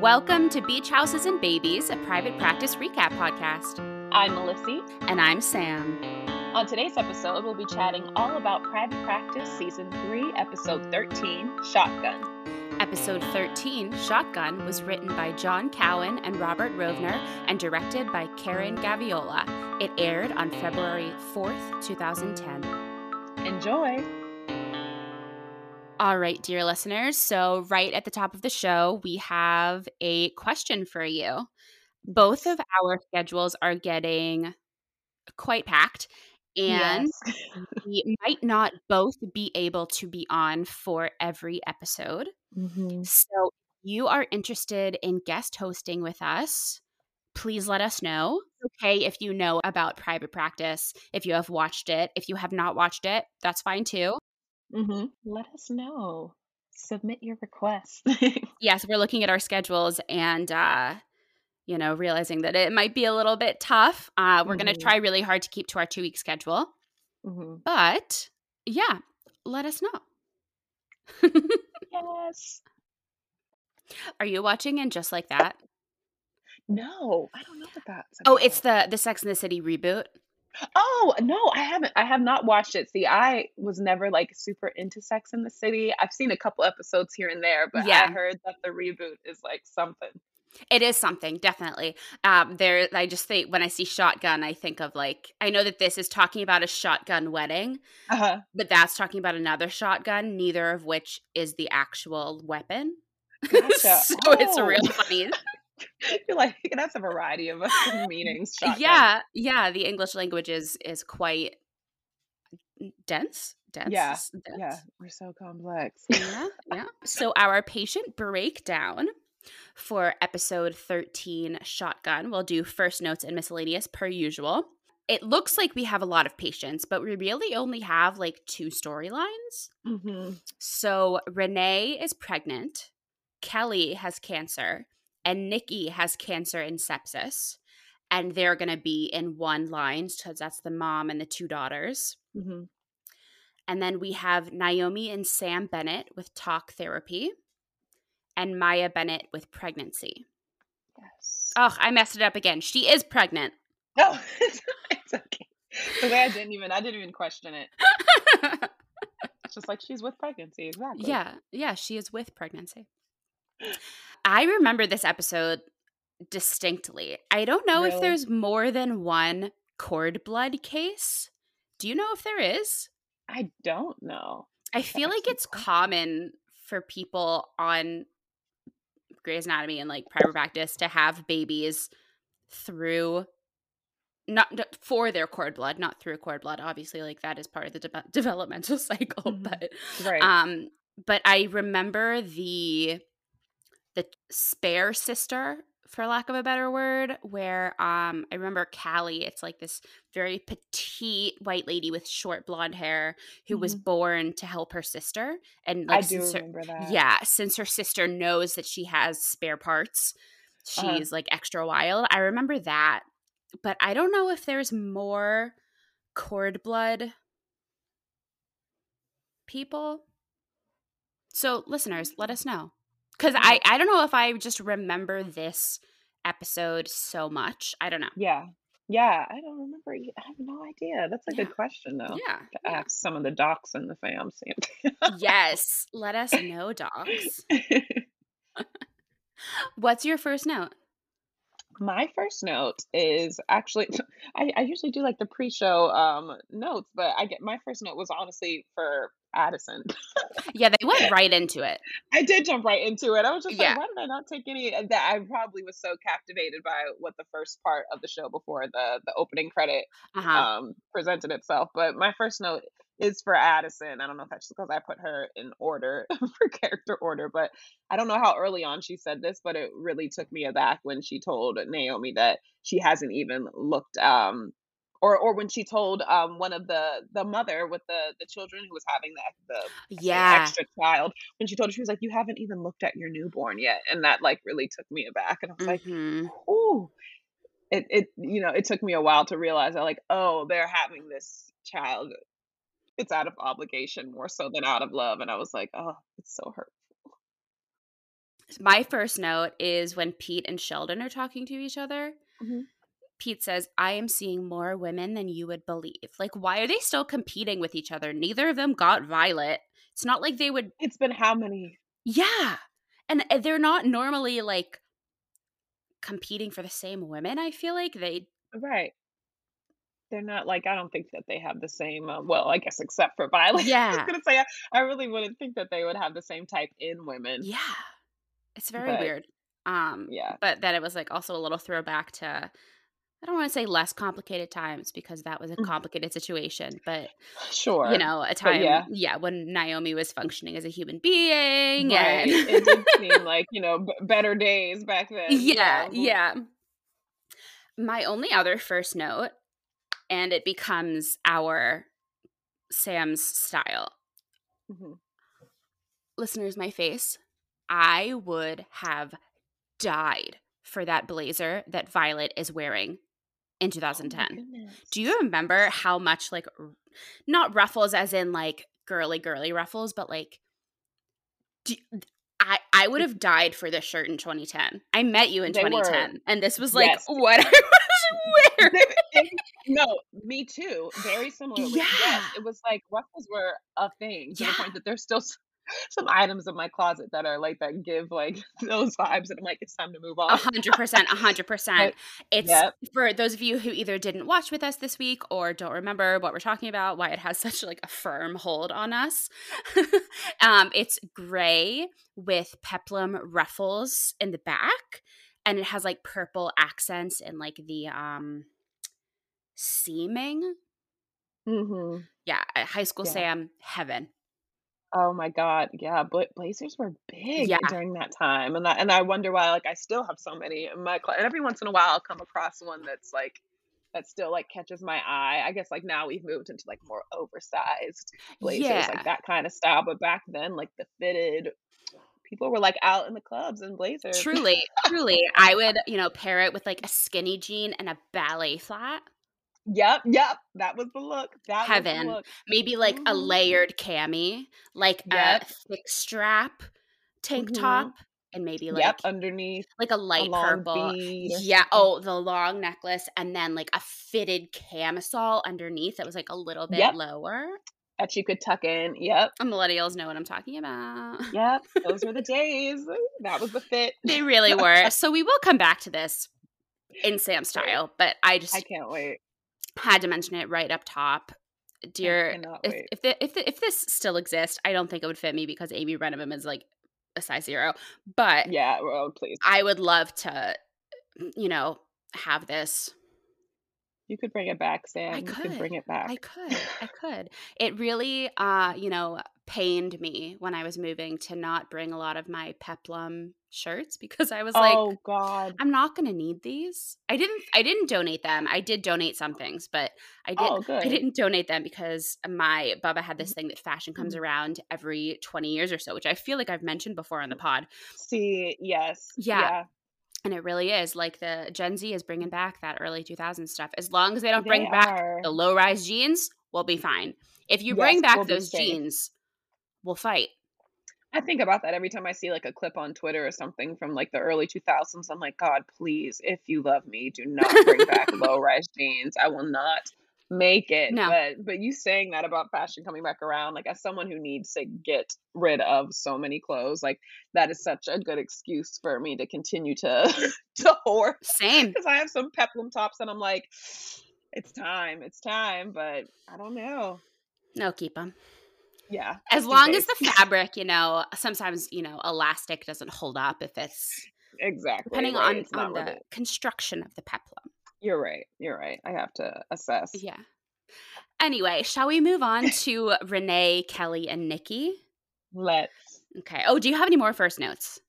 Welcome to Beach Houses and Babies, a private practice recap podcast. I'm Melissy. And I'm Sam. On today's episode, we'll be chatting all about Private Practice Season 3, Episode 13 Shotgun. Episode 13, Shotgun, was written by Jon Cowan and Robert Rovner and directed by Karen Gaviola. It aired on February 4th, 2010. Enjoy! All right, dear listeners. So, right at the top of the show, we have a question for you. Both of our schedules are getting quite packed, and Yes. we might not both be able to be on for every episode. Mhm. So, if you are interested in guest hosting with us, please let us know. Okay, if you know about private practice, if you have watched it, if you have not watched it, that's fine too. Mhm. Let us know. Submit your request. yes, we're looking at our schedules and uh you know, realizing that it might be a little bit tough. Uh we're going to try really hard to keep to our 2-week schedule. Mhm. But yeah, let us know. Yes. Are you watching and just like that? No, I don't know what that's Oh, it's the the Sex and the City reboot. Oh, no, I haven't. I have not watched it. See, I was never like super into Sex in the City. I've seen a couple episodes here and there, but I Yeah. heard that the reboot is like something. It is something, definitely. Um, there, I just think when I see shotgun, I think of like I know that this is talking about a shotgun wedding, Uh-huh. but that's talking about another shotgun, neither of which is the actual weapon. Gotcha. so it's real Oh. funny. You're like, that's a variety of meanings. Shotgun. Yeah, yeah. The English language is is quite dense. Dense. Yeah, dense. Yeah, we're so complex. yeah, yeah. So our patient breakdown for episode 13 shotgun we'll do first notes and miscellaneous per usual it looks like we have a lot of patients but we really only have like two storylines hmm so renee is pregnant kelly has cancer and nikki has cancer and sepsis and they're going to be in one line because that's the mom and the two daughters hmm and then we have Naomi and Sam Bennett with talk therapy, and Maya Bennett with pregnancy. Yes. Oh, I messed it up again. She is pregnant. No, it's, it's okay. The way I didn't even, I didn't even question it. It's just like she's with pregnancy, exactly. yeah, yeah, she is with pregnancy. I remember this episode distinctly. I don't know if there's more than one cord blood case. Do you know if there is? I don't know. I feel like it's quite- common for people on Grey's Anatomy and like private practice to have babies through not n- for their cord blood, not through cord blood. Obviously, like that is part of the de- developmental cycle. Mhm. But Right. um, but I remember the the spare sister, for lack of a better word, where um I remember Callie. It's like this very petite white lady with short blonde hair who was Mhm. born to help her sister, and I like do since her, remember that. yeah, since her sister knows that she has spare parts, she's Uh-huh. like extra wild. I remember that, but I don't know if there's more cord blood people. So, listeners, let us know. Because I, I don't know if I just remember this episode so much. I don't know. Yeah. Yeah. I don't remember. I have no idea. That's a Yeah. good question, though. Yeah. To yeah. ask some of the docs in the fam. Yes. Let us know, docs. What's your first note? My first note is actually I, I usually do like the pre-show um notes, but I get my first note was honestly for Addison. Yeah, they went right into it. I did jump right into it. I was just Yeah. like, why did I not take any uh, that I probably was so captivated by what the first part of the show before the the opening credit Uh huh. um presented itself. But my first note is for Addison. I don't know if that's because I put her in order for character order, but I don't know how early on she said this, but it really took me aback when she told Naomi that she hasn't even looked um or or when she told um one of the the mother with the the children who was having the the yeah. extra child when she told her she was like you haven't even looked at your newborn yet and that like really took me aback and I was like hmm ooh it it you know it took me a while to realize that like oh they're having this child it's out of obligation more so than out of love and I was like oh it's so hurtful My first note is when Pete and Sheldon are talking to each other. Mhm. Pete says, I am seeing more women than you would believe. Like, why are they still competing with each other? Neither of them got Violet. It's not like they would. It's been how many? Yeah. And uh, they're not normally like competing for the same women, I feel like. They. Right. They're not like I don't think that they have the same. Uh, well, I guess except for Violet. Yeah, I was gonna say I, I really wouldn't think that they would have the same type in women. Yeah. It's very But- weird. Um, Yeah. but that it was like also a little throwback to I don't want to say less complicated times because that was a Mhm. complicated situation, but Sure. you know, a time yeah. yeah. when Naomi was functioning as a human being Right. and it did seem like you know b- better days back then. yeah, Mhm. yeah. My only other first note and it becomes our Sam's style. Mhm. Listeners, my face. I would have died for that blazer that Violet is wearing in Oh 2010. goodness. Do you remember how much like r- not ruffles as in like girly girly ruffles, but like do, I I would have died for this shirt in 2010. I met you in They were- 2010 and this was like Yes. what I was wearing. No, me too. Very similarly. Yeah. Yes, it was like ruffles were a thing to Yeah. the point that there's still some items in my closet that are like that give like those vibes, and I'm like, it's time to move A on. hundred percent, a hundred percent. It's Yep. for those of you who either didn't watch with us this week or don't remember what we're talking about, why it has such like a firm hold on us. um, it's gray with peplum ruffles in the back, and it has like purple accents and like the um seaming. hmm Yeah, high school Yeah. Sam heaven. Oh my god, yeah, but blazers were big Yeah. during that time, and I and I wonder why. Like, I still have so many in my closet. And every once in a while, I'll come across one that's like that still like catches my eye. I guess like now we've moved into like more oversized blazers, Yeah. like that kind of style. But back then, like the fitted, people were like out in the clubs in blazers. Truly, truly, I would you know pair it with like a skinny jean and a ballet flat. Yep, yep, that was the look. That Heaven. was the look. maybe like a Mhm. layered cami, like Yep. a thick strap tank Mhm. top, and maybe like yep, underneath like a a light long purple. bead. Yeah. Oh, the long necklace, and then like a fitted camisole underneath that was like a little bit Yep. lower. that you could tuck in. Yep, Millennials know what I'm talking about. yep, those were the days. That was the fit. They really were. So we will come back to this in Sam style, but I just I can't wait. Had to mention it right up top. Dear, if if, the, if, the, if this still exists, I don't think it would fit me because Amy Brenneman is like a size zero. But Yeah, oh please. I would love to, you know, have this. You could bring it back, Sam. You could. could bring it back. I could, I could. It really, uh, you know, pained me when I was moving to not bring a lot of my peplum shirts because I was like, oh God. I'm not going to need these. I didn't. I didn't donate them. I did donate some things, but I didn't. Oh. I didn't donate them because my Bubba had this thing that fashion comes Mhm. around every 20 years or so, which I feel like I've mentioned before on the pod. See, yes. Yeah. And it really is like the Gen Z is bringing back that early 2000s stuff. As long as they don't bring They back the low rise jeans, we'll be fine. If you Yes, bring back we'll those jeans, we'll fight. I think about that every time I see like a clip on Twitter or something from like the early 2000s. I'm like, God, please, if you love me, do not bring back low rise jeans. I will not make it. No. But but you saying that about fashion coming back around, like as someone who needs to get rid of so many clothes, like that is such a good excuse for me to continue to to hoard Same. because I have some peplum tops and I'm like, it's time, it's time, but I don't know. No, keep them. Yeah. As long as the fabric, you know, sometimes, you know, elastic doesn't hold up if it's exactly depending right, on, on the construction of the peplum. You're right. You're right. I have to assess. Yeah. Anyway, shall we move on to Renee, Kelly, and Nikki? Let's. Okay. Oh, do you have any more first notes?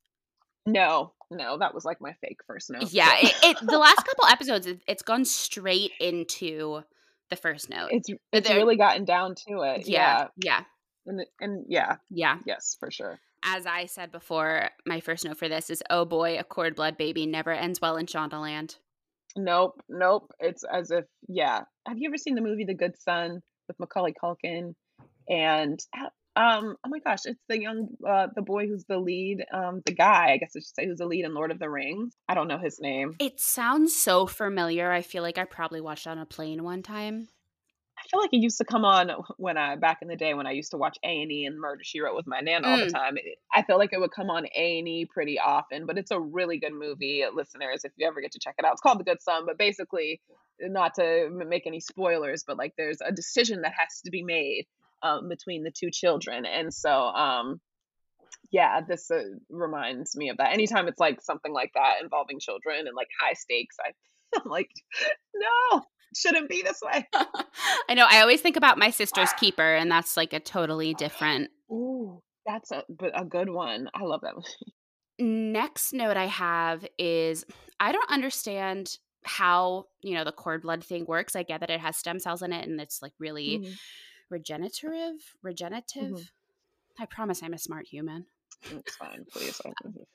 No, no, that was like my fake first note. Yeah, it, it the last couple episodes, it, it's gone straight into the first note. it's it's really gotten down to it. yeah, Yeah. yeah, And and yeah, yeah. yes, for sure. As I said before, my first note for this is, "Oh boy, a cord blood baby never ends well in Shondaland." Nope, nope. It's as if yeah. Have you ever seen the movie The Good Son with Macaulay Culkin and Um, oh my gosh, it's the young uh the boy who's the lead, um the guy, I guess I should say, who's the lead in Lord of the Rings. I don't know his name. It sounds so familiar. I feel like I probably watched it on a plane one time. I feel like it used to come on when I back in the day when I used to watch A and E and Murder She Wrote with my nan all the Mm. time. It, I feel like it would come on A and E pretty often, but it's a really good movie, listeners. If you ever get to check it out, it's called The Good Son. But basically, not to make any spoilers, but like there's a decision that has to be made um, between the two children, and so um, yeah, this uh, reminds me of that. Anytime it's like something like that involving children and like high stakes, I, I'm like, no, shouldn't be this way. I know. I always think about my sister's keeper, and that's like a totally different. Ooh, that's a but a good one. I love that movie. Next note I have is I don't understand how you know the cord blood thing works. I get that it has stem cells in it, and it's like really Mhm, regenerative. Regenerative. mhm. I promise I'm a smart human. It's fine, please.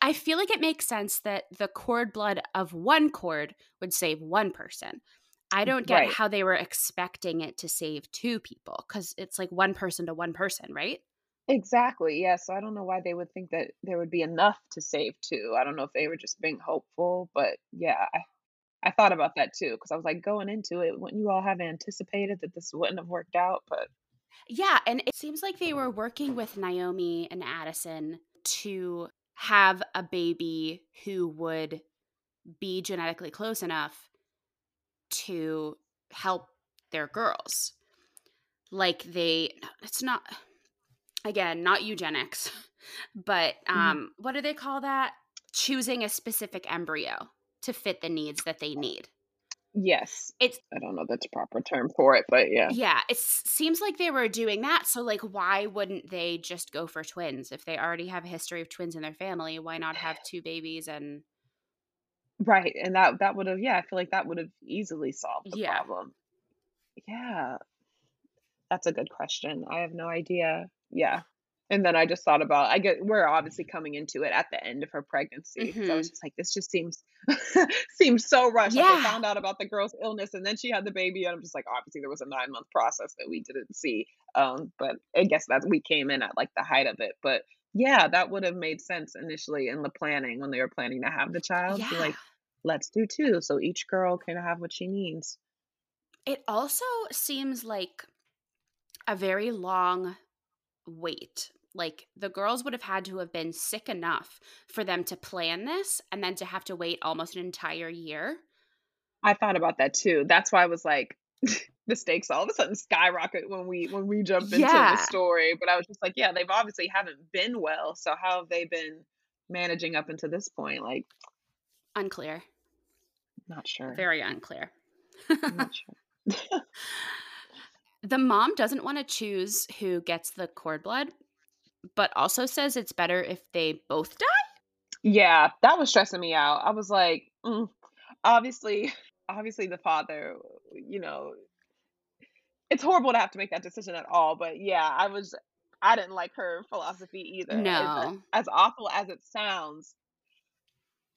I feel like it makes sense that the cord blood of one cord would save one person. I mm, don't get Right. how they were expecting it to save two people because it's like one person to one person, right? Exactly. Yeah. So I don't know why they would think that there would be enough to save two. I don't know if they were just being hopeful, but yeah, I, I thought about that too because I was like going into it, wouldn't you all have anticipated that this wouldn't have worked out? But Yeah, and it seems like they were working with Naomi and Addison to have a baby who would be genetically close enough to help their girls. Like they it's not again, not eugenics, but Mhm. um what do they call that? Choosing a specific embryo to fit the needs that they need. yes, It's I don't know the proper term for it, but yeah. Yeah, it seems like they were doing that. So, like, why wouldn't they just go for twins if they already have a history of twins in their family? Why not have two babies and Right. And that that would have, yeah, I feel like that would have easily solved the yeah, problem. Yeah. That's a good question. I have no idea. Yeah. And then I just thought about I get we're obviously coming into it at the end of her pregnancy So I was just like, this just seems seems so rushed. Like they yeah, found out about the girl's illness and then she had the baby, and I'm just like, obviously there was a nine month process that we didn't see. Um, but I guess that we came in at like the height of it. But yeah, that would have made sense initially in the planning when they were planning to have the child. Yeah. like, let's do two, so each girl can have what she needs. It also seems like a very long wait. Like the girls would have had to have been sick enough for them to plan this and then to have to wait almost an entire year. I thought about that too. That's why I was like, the stakes all of a sudden skyrocket when we when we jumped into the story. But I was just like, yeah, they've obviously haven't been well. So how have they been managing up until this point? Like, unclear. not sure. Very unclear. Not sure. The mom doesn't want to choose who gets the cord blood, but also says it's better if they both die. yeah, that was stressing me out. I was like, mm, obviously, obviously the father, you know, it's horrible to have to make that decision at all. But yeah, I was, I didn't like her philosophy either. As No. as awful as it sounds,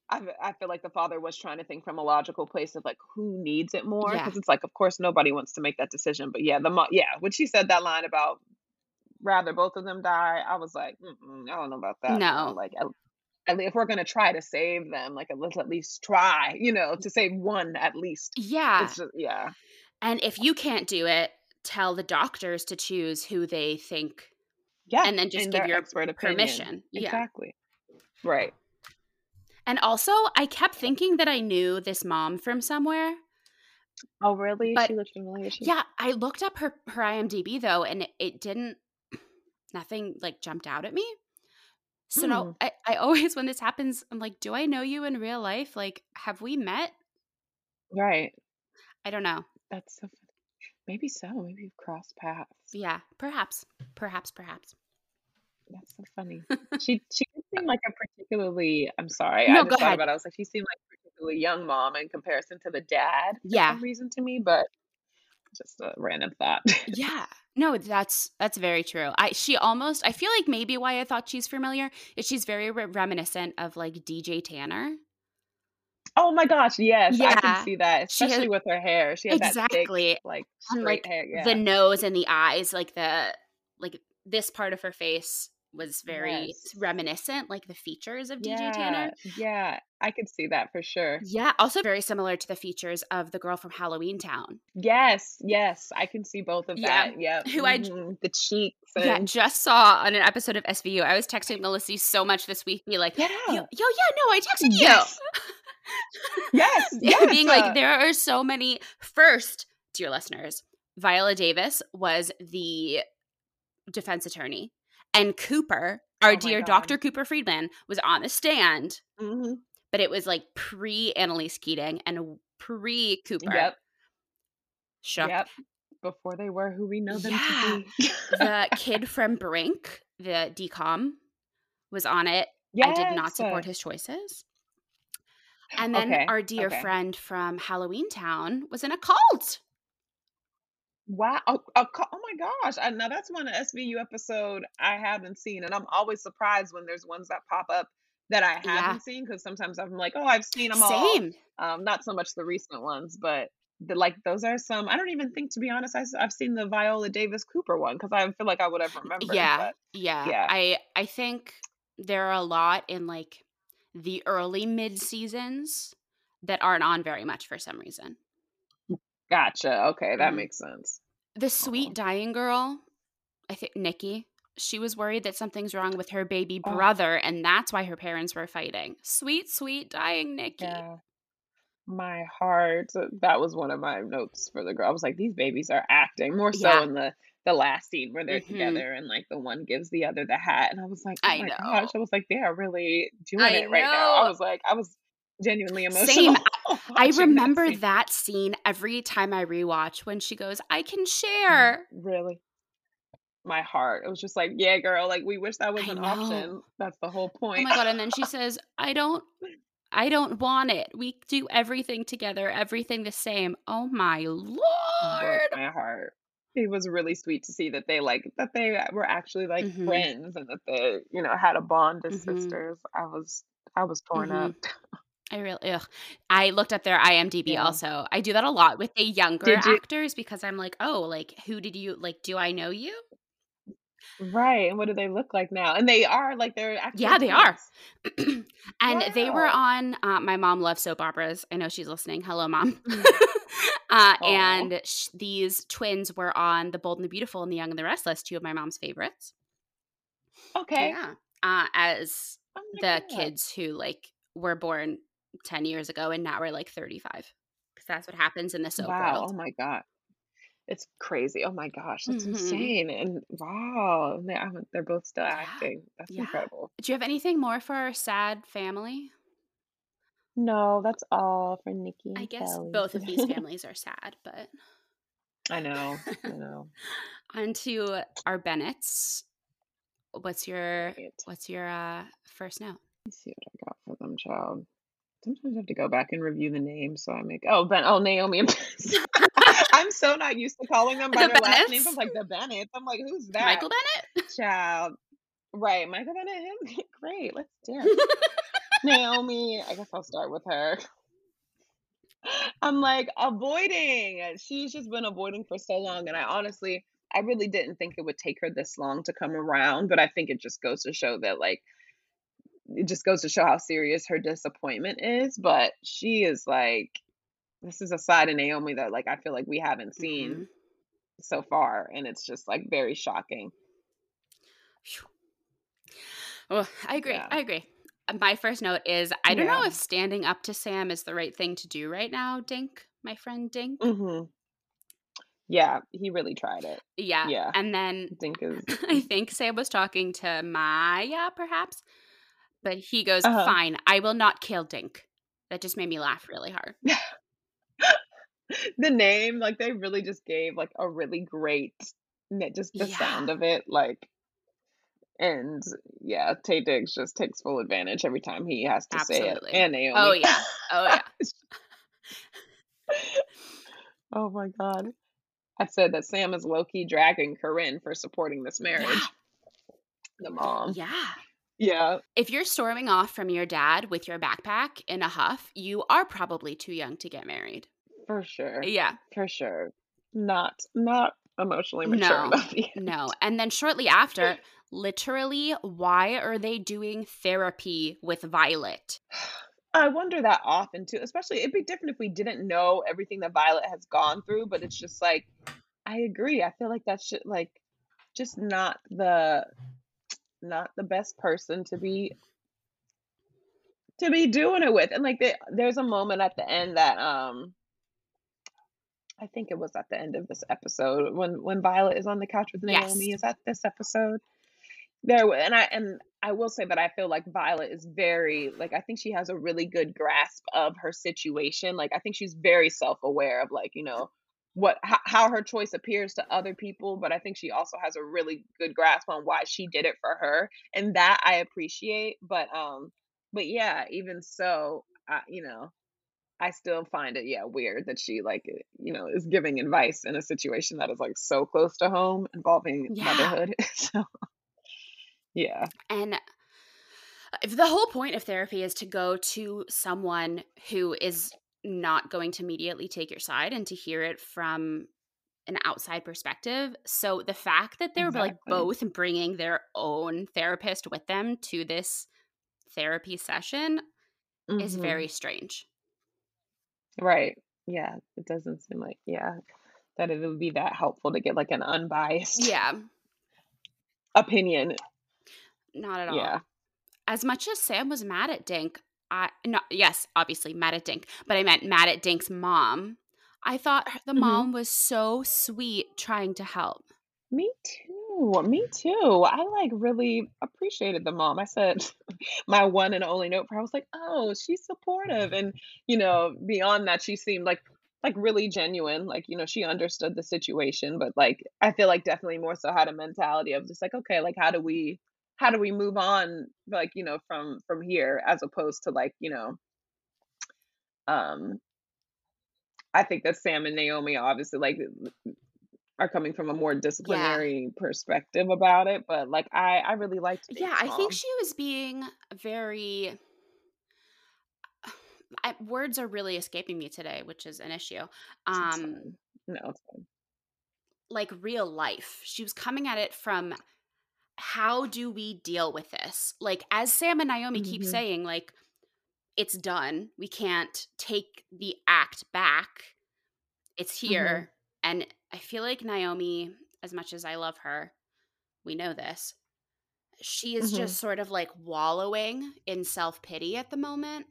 I, I feel like the father was trying to think from a logical place of like who needs it more Yeah. because it's like of course nobody wants to make that decision. But yeah, the mo- yeah when she said that line about rather both of them die, I was like, Mm-mm, I don't know about that. No, like at if we're gonna try to save them, like let's at least try, you know, to save one at least. Yeah. It's just yeah, And if you can't do it, tell the doctors to choose who they think yeah, and then just give your expert opinion, permission. Yeah. exactly, right. And also, I kept thinking that I knew this mom from somewhere, Oh really? but She looked familiar. She yeah, I looked up her her IMDb though and it, it didn't nothing like jumped out at me. So Hmm. no, I, I always when this happens, I'm like, do I know you in real life? Like, have we met? right. I don't know. That's so funny. Maybe so. Maybe you've crossed paths. Yeah, perhaps, perhaps, perhaps. That's so funny. She she did seem like a particularly I'm sorry, I No, go thought ahead. about it. I was like, she seemed like a particularly young mom in comparison to the dad for Yeah, some reason to me, but just a random thought. yeah. No, that's that's very true. I she almost I feel like maybe why I thought she's familiar is she's very re- reminiscent of like DJ Tanner. Oh my gosh, yes, I can see that, she has especially with her hair. She has that thick, exactly like straight like hair. the nose and the eyes, like the like this part of her face was very Yes. reminiscent, like the features of DJ Yeah, Tanner. yeah, I could see that for sure. Yeah, also very similar to the features of the girl from Halloweentown. Yes, yes, I can see both of Yeah, that. Yeah, who I mhm, the cheeks Yeah, just saw on an episode of SVU. I was texting Melissa so much this week, be like, yeah. yo, yo, yeah, no, I texted you. Yes. Yes, yes. being uh, like, there are so many. First, dear listeners, Viola Davis was the defense attorney, and Cooper, our Oh dear God. Dr. Cooper Freedman, was on the stand, mhm, but it was like pre Annalise Keating and pre Cooper. Yep, Shook. yep. Before they were who we know them Yeah. to be. The kid from Brink, the DCOM, was on it. I did not support his choices. And then Okay, our dear okay. friend from Halloweentown was in a cult. Wow. Oh, oh co- oh my gosh. I, now that's one SVU episode I haven't seen. And I'm always surprised when there's ones that pop up that I Yeah. haven't seen because sometimes I'm like, oh, I've seen them all. Same. Um, not so much the recent ones, but the, like those are some. I don't even think, to be honest, I, have seen the Viola Davis Cooper one because I feel like I would have remembered. Yeah. But Yeah. Yeah. I I think there are a lot in like the early mid seasons that aren't on very much for some reason. Gotcha. Okay, that Mhm. makes sense. The sweet Aw. dying girl, I think Nikki, she was worried that something's wrong with her baby Oh. brother, and that's why her parents were fighting. Sweet, sweet dying Nikki. Yeah. My heart. That was one of my notes for the girl. I was like, these babies are acting more so Yeah. in the the last scene where they're Mhm. together and like the one gives the other the hat, and I was like, oh I my know. gosh! I was like, they are really doing I it right now. I was like, I was genuinely emotional. Same. I that remember scene. that scene every time I rewatch when she goes, I can Mm, share. Really. My heart. It was just like, yeah, girl, like we wish that was I an know. option. That's the whole point. Oh my god! And then she says, "I don't, I don't want it. We do everything together, everything the same." Oh my broke lord! my heart. It was really sweet to see that they like that they were actually like Mhm. friends and that they, you know, had a bond as Mhm. sisters. I was I was torn Mhm. up. I really, ugh. I looked up their IMDb Yeah. also. I do that a lot with the younger you? actors because I'm like, oh, like who did you like? Do I know you? Right. And what do they look like now? And they are like they're actually Yeah, they are. and they were on. Uh, my mom loves soap operas. I know she's listening. Hello, mom. Mm. uh, and sh- these twins were on The Bold and the Beautiful and The Young and the Restless, two of my mom's favorites. Okay. Yeah. Uh, as Oh the God. kids who like were born 10 years ago and now we're like 35 because that's what happens in the soap Wow. world Oh my God. It's crazy. Oh my gosh. That's Mhm. insane. And wow. They're both still Yeah. acting. That's Yeah. incredible. do you have anything more for our sad family No, that's all for Nikki i guess Kelly. both of these families are sad but I know. I know. on to our bennetts what's your what's your uh first note Let's see what I got for them, child. Sometimes I have to go back and review the names so I make oh Ben oh Naomi and I'm so not used to calling them by The their last names. Bennetts? I'm like the Bennett. I'm like, who's that? michael bennett Child. Right, Michael Bennett, him great. Let's dance. Naomi, I guess I'll start with her. I'm like avoiding. She's just been avoiding for so long. And I honestly, I really didn't think it would take her this long to come around. But I think it just goes to show that, like, it just goes to show how serious her disappointment is. But she is like, this is a side of Naomi that, like, I feel like we haven't seen Mhm. so far. And it's just, like, very shocking. Oh, I agree. Yeah. I agree. My first note is I don't know if standing up to Sam is the right thing to do right now, Dink, my friend Dink. hmm Yeah, he really tried it. Yeah. Yeah. And then I think is I think Sam was talking to Maya, perhaps, but he goes, Uh-huh. Fine, I will not kill Dink. That just made me laugh really hard. the name, like they really just gave like a really great, just the Yeah. sound of it, like, and yeah, Taye Diggs just takes full advantage every time he has to Absolutely. say it. And Naomi. Oh, yeah. Oh, yeah. oh my god. I said that Sam is low key dragging Corinne for supporting this marriage. Yeah. The mom. Yeah. Yeah. If you're storming off from your dad with your backpack in a huff, you are probably too young to get married. For sure. Yeah. For sure. Not not emotionally mature No. enough. yet. No. And then shortly after, literally, why are they doing therapy with Violet? I wonder that often too. Especially, it'd be different if we didn't know everything that Violet has gone through. But it's just like, I agree. I feel like that should like just not the not the best person to be to be doing it with. And like, the, there's a moment at the end that um I think it was at the end of this episode when when Violet is on the couch with Yes. Naomi. Is that this episode? There and I and I will say that I feel like Violet is very like I think she has a really good grasp of her situation. Like I think she's very self-aware of like, you know, what how, how her choice appears to other people, but I think she also has a really good grasp on why she did it for her. And that I appreciate, but um but yeah, even so, I, you know, I still find it, yeah, weird that she like, eh, you know, is giving advice in a situation that is like so close to home involving Yeah. motherhood. so, yeah. And if the whole point of therapy is to go to someone who is not going to immediately take your side and to hear it from an outside perspective. So the fact that they're like both bringing their own therapist with them to this therapy session is Mhm. very strange. right. Yeah, it doesn't seem like yeah that it would be that helpful to get like an unbiased Yeah, opinion. not at all. Yeah. As much as Sam was mad at Dink, I not yes, obviously mad at Dink, but I meant mad at Dink's mom. I thought the Mhm. mom was so sweet trying to help. Me too. Me too. I like really appreciated the mom. I said my one and only note for her I was like, "Oh, she's supportive." And, you know, beyond that, she seemed like like really genuine. Like, you know, she understood the situation, but like I feel like definitely more so had a mentality of just like, okay, like how do we how do we move on like, you know, from from here as opposed to like, you know, um I think that Sam and Naomi obviously like are coming from a more disciplinary perspective about it, but like I I really liked Yeah, I think she was being very I, words are really escaping me today, which is an issue. Um. No, it's fine. like real life. She was coming at it from how do we deal with this? Like as Sam and Naomi keep Mhm. saying like it's done. We can't take the act back. It's Mhm. here. And I feel like Naomi as much as I love her, we know this. She is Mhm. just sort of like wallowing in self-pity at the moment,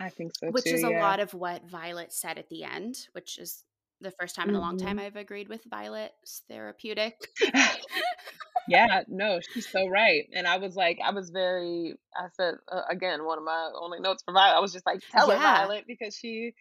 I think so which too. is a Yeah. lot of what Violet said at the end, which is the first time in a long time Mhm. I've agreed with Violet's therapeutic. yeah. No, she's so right. And I was like, I was very. I said uh, again, one of my only notes for Violet. I was just like, tell her Yeah. Violet because she.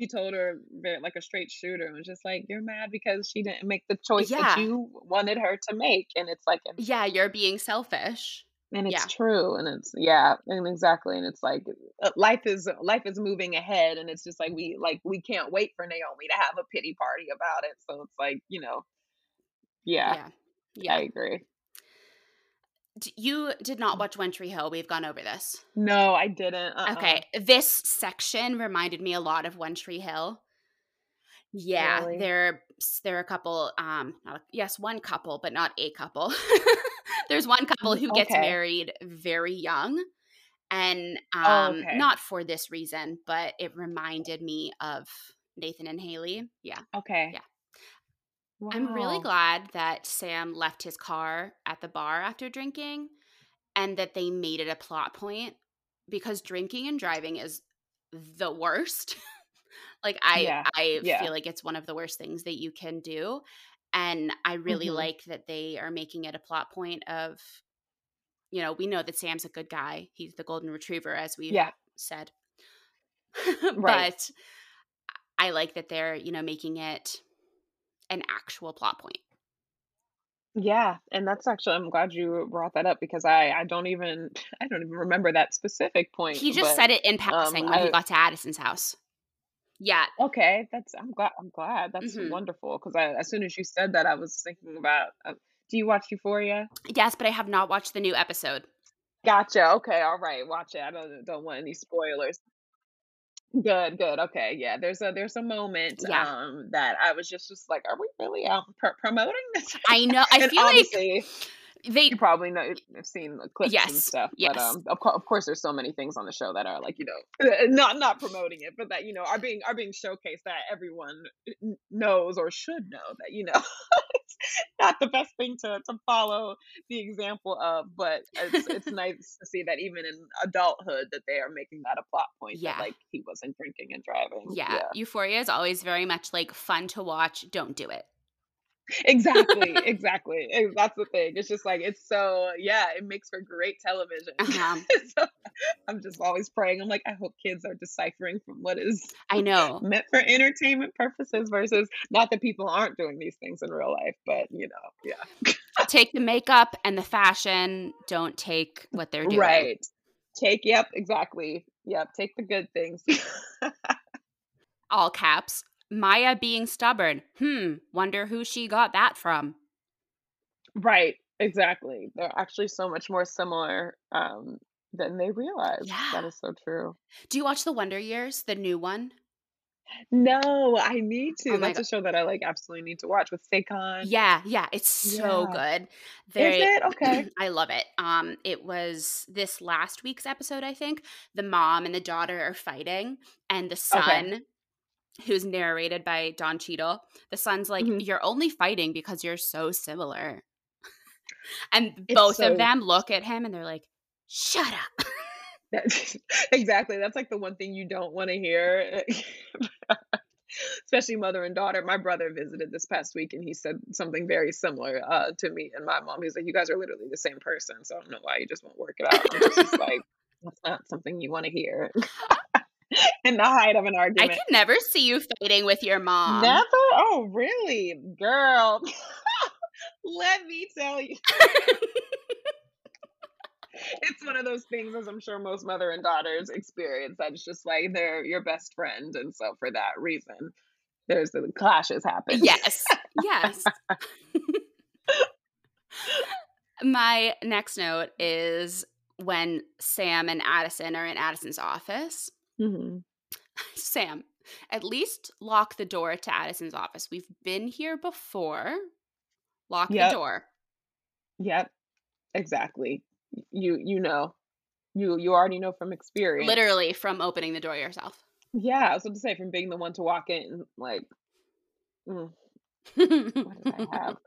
She told her very like a straight shooter and was just like, You're mad because she didn't make the choice Yeah. that you wanted her to make. And it's like Yeah, you're being selfish. and it's Yeah. true and it's yeah and exactly and it's like uh, life is life is moving ahead and it's just like we like we can't wait for naomi to have a pity party about it so it's like you know yeah, Yeah. Yeah. i agree you did not watch One Tree Hill. We've gone over this. no i didn't uh-uh. Okay. This section reminded me a lot of One Tree Hill. Yeah, Really? there there are a couple um not a, yes, one couple, but not a couple. There's one couple Mm, who gets okay. married very young and Oh, um okay. not for this reason, but it reminded me of Nathan and Haley. Yeah. okay Yeah. I'm really glad that Sam left his car at the bar after drinking and that they made it a plot point because drinking and driving is the worst. like I Yeah, I yeah. feel like it's one of the worst things that you can do and I really Mhm. like that they are making it a plot point of you know, we know that Sam's a good guy. He's the golden retriever as we've yeah said. Right. but I like that they're, you know, making it an actual plot point. yeah and that's actually i'm glad you brought that up because i i don't even i don't even remember that specific point He just but said it in passing when he got to Addison's house. Yeah, Okay, that's I'm glad I'm glad. That's Mhm. wonderful because I as soon as you said that I was thinking about uh, do you watch Euphoria? yes, but I have not watched the new episode. Gotcha. Okay, all right. Watch it. I don't don't want any spoilers. Good, good. Okay, yeah. There's a there's a moment Yeah. um that I was just just like, are we really out pr- promoting this? I know. I and feel like obviously, they you probably know have seen the clips and Yes, stuff, but yes. um, of, cour- of course, there's so many things on the show that are like you know not not promoting it, but that you know are being are being showcased that everyone n- knows or should know that you know not the best thing to to follow the example of, but it's it's nice to see that even in adulthood that they are making that a plot point Yeah. that like he wasn't drinking and driving. yeah, Euphoria is always very much like fun to watch. Don't do it. Exactly, exactly. Eh, That's the thing. It's just like it's so yeah, it makes for great television. Uh-huh. so I'm just always praying. I'm like, I hope kids are deciphering from what is I know. meant for entertainment purposes versus not that people aren't doing these things in real life, but you know, yeah. take the makeup and the fashion. Don't take what they're doing. Right. Take yep, exactly. Yep, take the good things. All caps. Maya being stubborn. Hmm. Wonder who she got that from. right, exactly. They're actually so much more similar um than they realize. Yeah. That is so true. Do you watch The Wonder Years, the new one? No, I need to. Oh That's a show that I like absolutely need to watch with Saquon. Yeah, yeah, it's so Yeah. good. Is it? Okay. I love it. Um, it was this last week's episode, I think. The mom and the daughter are fighting, and the son, who's narrated by Don Cheadle, the son's like, Mhm. "You're only fighting because you're so similar." and It's both so- of them look at him and they're like, "Shut up." That- exactly. That's like the one thing you don't want to hear. Especially mother and daughter. My brother visited this past week and he said something very similar uh, to me and my mom. He's like, You guys are literally the same person. So I don't know why you just won't work it out. I'm just, just like, That's not something you want to hear in the height of an argument. I could never see you fighting with your mom. Never? Oh, really? Girl. Let me tell you. it's one of those things, as I'm sure most mother and daughters experience, that's just like they're your best friend. And so, for that reason, there's the clashes happen. Yes. Yes. My next note is when Sam and Addison are in Addison's office. Hmm Sam, at least lock the door to Addison's office. We've been here before. Lock Yep. the door. Yep. Exactly. You you know. You you already know from experience. Literally from opening the door yourself. Yeah, I was going to say from being the one to walk in, like, mm, what did I have?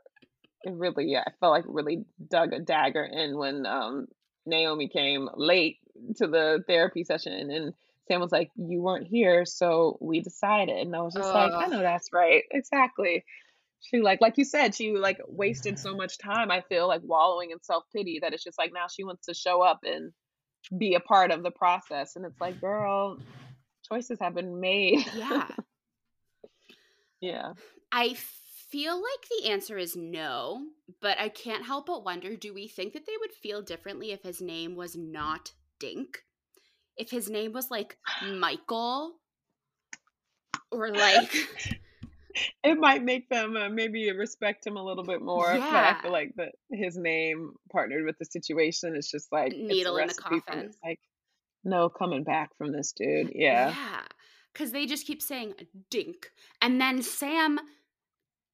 It really, yeah, I felt like really dug a dagger in when um Naomi came late to the therapy session and Sam was like, You weren't here, so we decided. And I was just like, I know that's right. Exactly. She like like you said, she like wasted so much time, I feel like wallowing in self-pity that it's just like now she wants to show up and be a part of the process. And it's like, girl, choices have been made. yeah. yeah. I feel like the answer is no, but I can't help but wonder do we think that they would feel differently if his name was not Dink? If his name was like Michael or like it might make them uh, maybe respect him a little bit more. But I Yeah. feel like that his name partnered with the situation is just like Needle in the coffin. Like no coming back from this dude. Yeah. Yeah. Because they just keep saying dink. And then Sam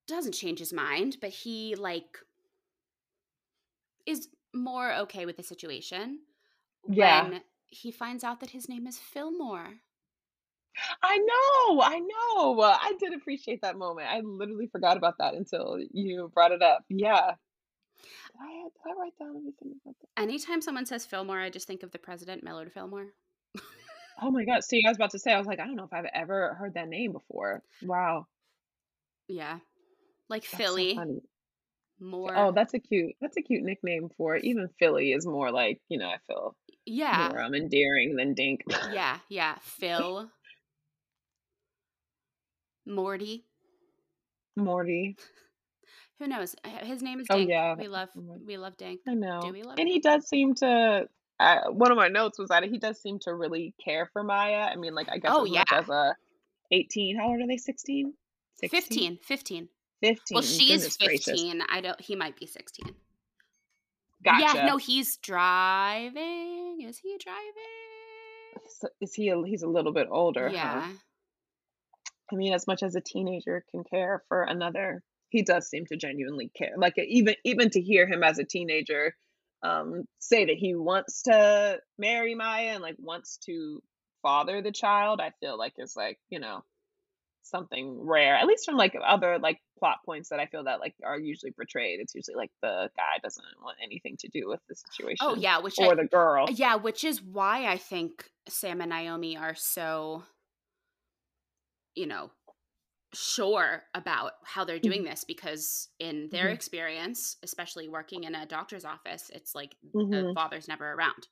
doesn't change his mind, but he, like, is more okay with the situation Yeah. when he finds out that his name is Fillmore. I know. I know. I did appreciate that moment. I literally forgot about that until you brought it up. Yeah. Did I, did I write down anything about that? Anytime someone says Fillmore, I just think of the president, Millard Fillmore. Oh my god. See, I was about to say, I was like, I don't know if I've ever heard that name before. Wow. Yeah. Like That's so Philly, funny. more. Oh, that's a cute that's a cute nickname for it. Even Philly is more like, you know, I feel yeah. more um endearing than Dink. Yeah, yeah. Phil. Morty. Morty. Who knows? His name is Dink. Oh, Dink. yeah, We love we love Dink. I know. Do we love And he does seem to uh, one of my notes was that he does seem to really care for Maya. I mean, like I guess Oh, as yeah. as a 18. How old are they? 16? 15, 15. 15. Well, she's Goodness gracious. 15. I don't he might be 16. Gotcha. Yeah, no, he's driving. Is he driving? s- is he? A, he's a little bit older, huh? Yeah. I mean, as much as a teenager can care for another, he does seem to genuinely care. Like even even to hear him as a teenager um, say that he wants to marry Maya and like wants to father the child, I feel like is like you know something rare. At least from like other like plot points that I feel that like are usually portrayed. It's usually like the guy doesn't want anything to do with the situation. Oh yeah, which or I, the girl. yeah, which is why I think Sam and Naomi are so you know sure about how they're doing this because in their Mhm. experience, especially working in a doctor's office, it's like the Mhm. father's never around.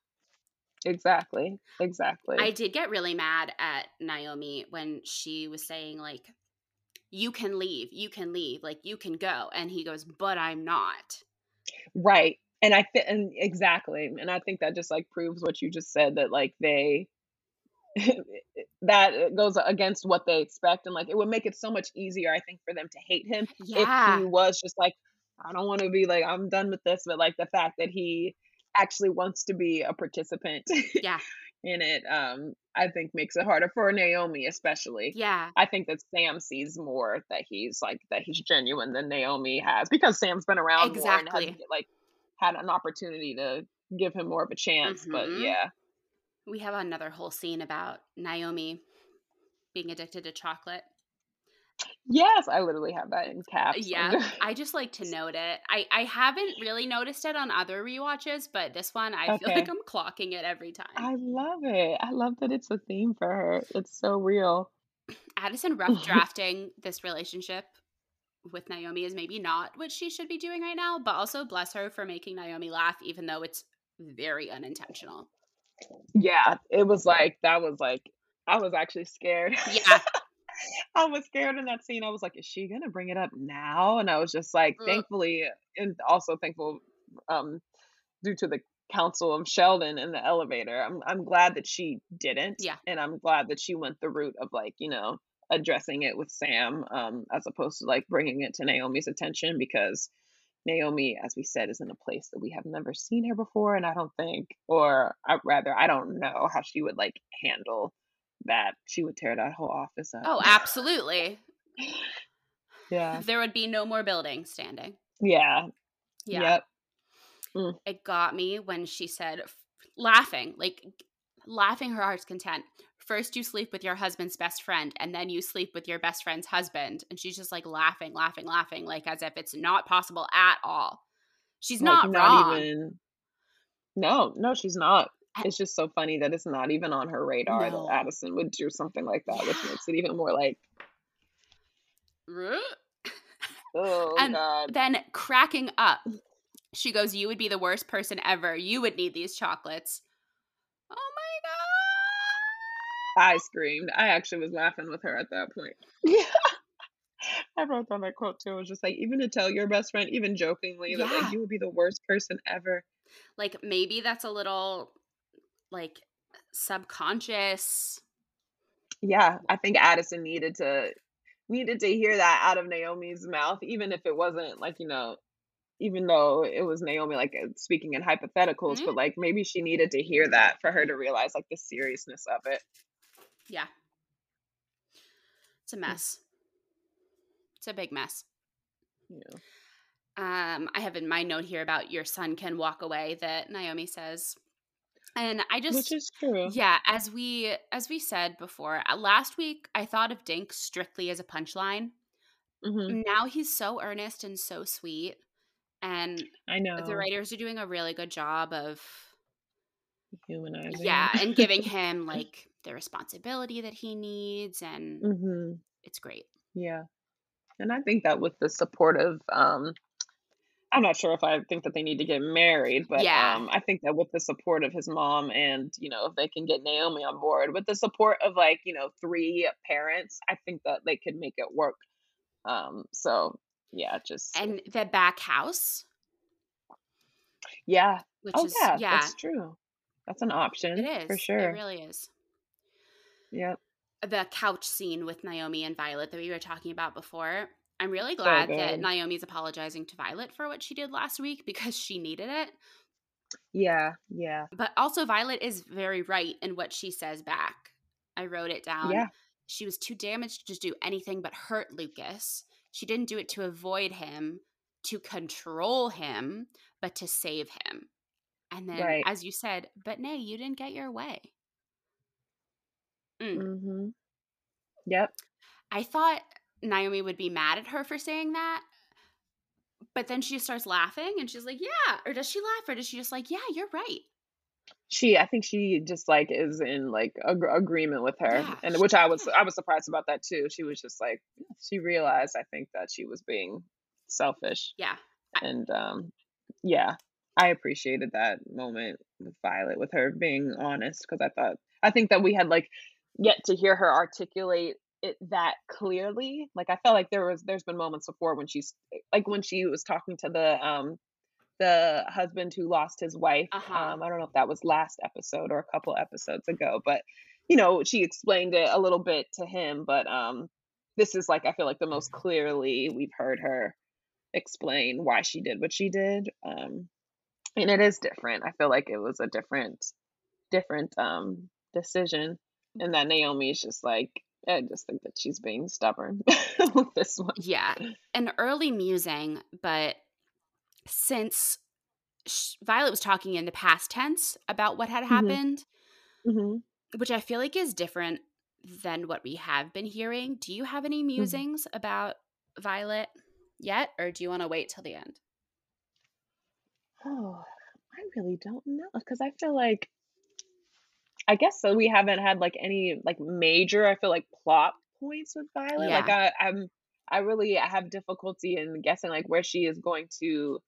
Exactly. Exactly. I did get really mad at Naomi when she was saying like you can leave, you can leave, like you can go and he goes, "But I'm not." Right. And I fit and exactly. And I think that just like proves what you just said that like they that goes against what they expect and like it would make it so much easier I think for them to hate him if he was just like I don't want to be like I'm done with this but like the fact that he actually wants to be a participant Yeah. in it um I think makes it harder for Naomi especially. Yeah. I think that Sam sees more that he's like that he's genuine than Naomi has because Sam's been around more and has like had an opportunity to give him more of a chance. But Mhm. yeah, We have another whole scene about Naomi being addicted to chocolate. Yes, I literally have that in caps. Yeah, under- I just like to note it. I I haven't really noticed it on other rewatches, but this one I feel like I'm clocking it every time. I love it. I love that it's a theme for her. It's so real. Addison rough drafting this relationship with Naomi is maybe not what she should be doing right now, but also bless her for making Naomi laugh, even though it's very unintentional. Yeah, it was like that was like I was actually scared. Yeah. I was scared in that scene. I was like, is she gonna bring it up now? And I was just like, Ugh. thankfully, and also thankful, um, due to the counsel of Sheldon in the elevator. I'm I'm glad that she didn't. Yeah. And I'm glad that she went the route of like, you know, addressing it with Sam, um, as opposed to like bringing it to Naomi's attention because Naomi, as we said, is in a place that we have never seen her before, and I don't think, or I, rather, I don't know how she would like handle that. She would tear that whole office up. Oh, absolutely. yeah. There would be no more building standing. Yeah. Yeah. Yep. Mm. It got me when she said, laughing, like laughing her heart's content. First, you sleep with your husband's best friend, and then you sleep with your best friend's husband. And she's just like laughing, laughing, laughing, like as if it's not possible at all. She's Like, not, wrong. even. No, no, she's not. It's just so funny that it's not even on her radar No. that Addison would do something like that, which makes it even more like, oh And god. Then cracking up, she goes, You would be the worst person ever. You would need these chocolates. Oh my God. I screamed. I actually was laughing with her at that point. Yeah. I wrote down that quote too. It was just like, even to tell your best friend, even jokingly, that like you would be the worst person ever. Like maybe that's a little like subconscious. Yeah, I think Addison needed to needed to hear that out of Naomi's mouth, even if it wasn't like, you know, even though it was Naomi like uh, speaking in hypotheticals, Mhm. but like maybe she needed to hear that for her to realize like the seriousness of it. Yeah. It's a mess. It's a big mess. Yeah. Um, I have in my note here about your son can walk away that Naomi says. And I just Which is true. Yeah, as we as we said before, uh, last week I thought of Dink strictly as a punchline. hmm Now he's so earnest and so sweet, and I know. the writers are doing a really good job of Humanizing. yeah, and giving him like the responsibility that he needs, and hmm it's great. Yeah. And I think that with the supportive, um, I'm not sure if I think that they need to get married, but Yeah. um, I think that with the support of his mom and, you know, if they can get Naomi on board, with the support of like, you know, three parents, I think that they could make it work. Um, so yeah, just And the back house, yeah. which Oh is yeah, yeah, that's true. That's an option it is for sure. It really is. Yep. the couch scene with Naomi and Violet that we were talking about before. I'm really So glad that. Naomi's apologizing to Violet for what she did last week because she needed it. Yeah, yeah. But also, Violet is very right in what she says back. I wrote it down. Yeah. She was too damaged to just do anything but hurt Lucas. She didn't do it to avoid him, to control him, but to save him. And then, Right. as you said, but nay, you didn't get your way. Mm. Mm-hmm. Yep. I thought Naomi would be mad at her for saying that. But then she starts laughing and she's like, Yeah. Or does she laugh or does she just like, Yeah, you're right? She, I think she just like is in like ag- agreement with her, Yeah, and which I was, I was surprised about that too. She was just like, she realized, I think that she was being selfish, Yeah. and um, yeah, I appreciated that moment with Violet, with her being honest, because I thought, I think that we had like yet to hear her articulate it that clearly. Like I felt like there was, there's been moments before when she's like when she was talking to the um the husband who lost his wife. Uh-huh. Um, I don't know if that was last episode or a couple episodes ago, but you know, she explained it a little bit to him. But um, this is like I feel like the most clearly we've heard her explain why she did what she did. Um, and it is different. I feel like it was a different, different um decision, and that Naomi is just like I just think that she's being stubborn with this one. Yeah. An early musing, but since Violet was talking in the past tense about what had Mhm. happened, hmm which I feel like is different than what we have been hearing. Do you have any musings about Violet yet, or do you want to wait till the end? Oh, I really don't know because I feel like I guess so. We haven't had like any like major. I feel like plot points with Violet. Like I, I'm, I really have difficulty in guessing like where she is going to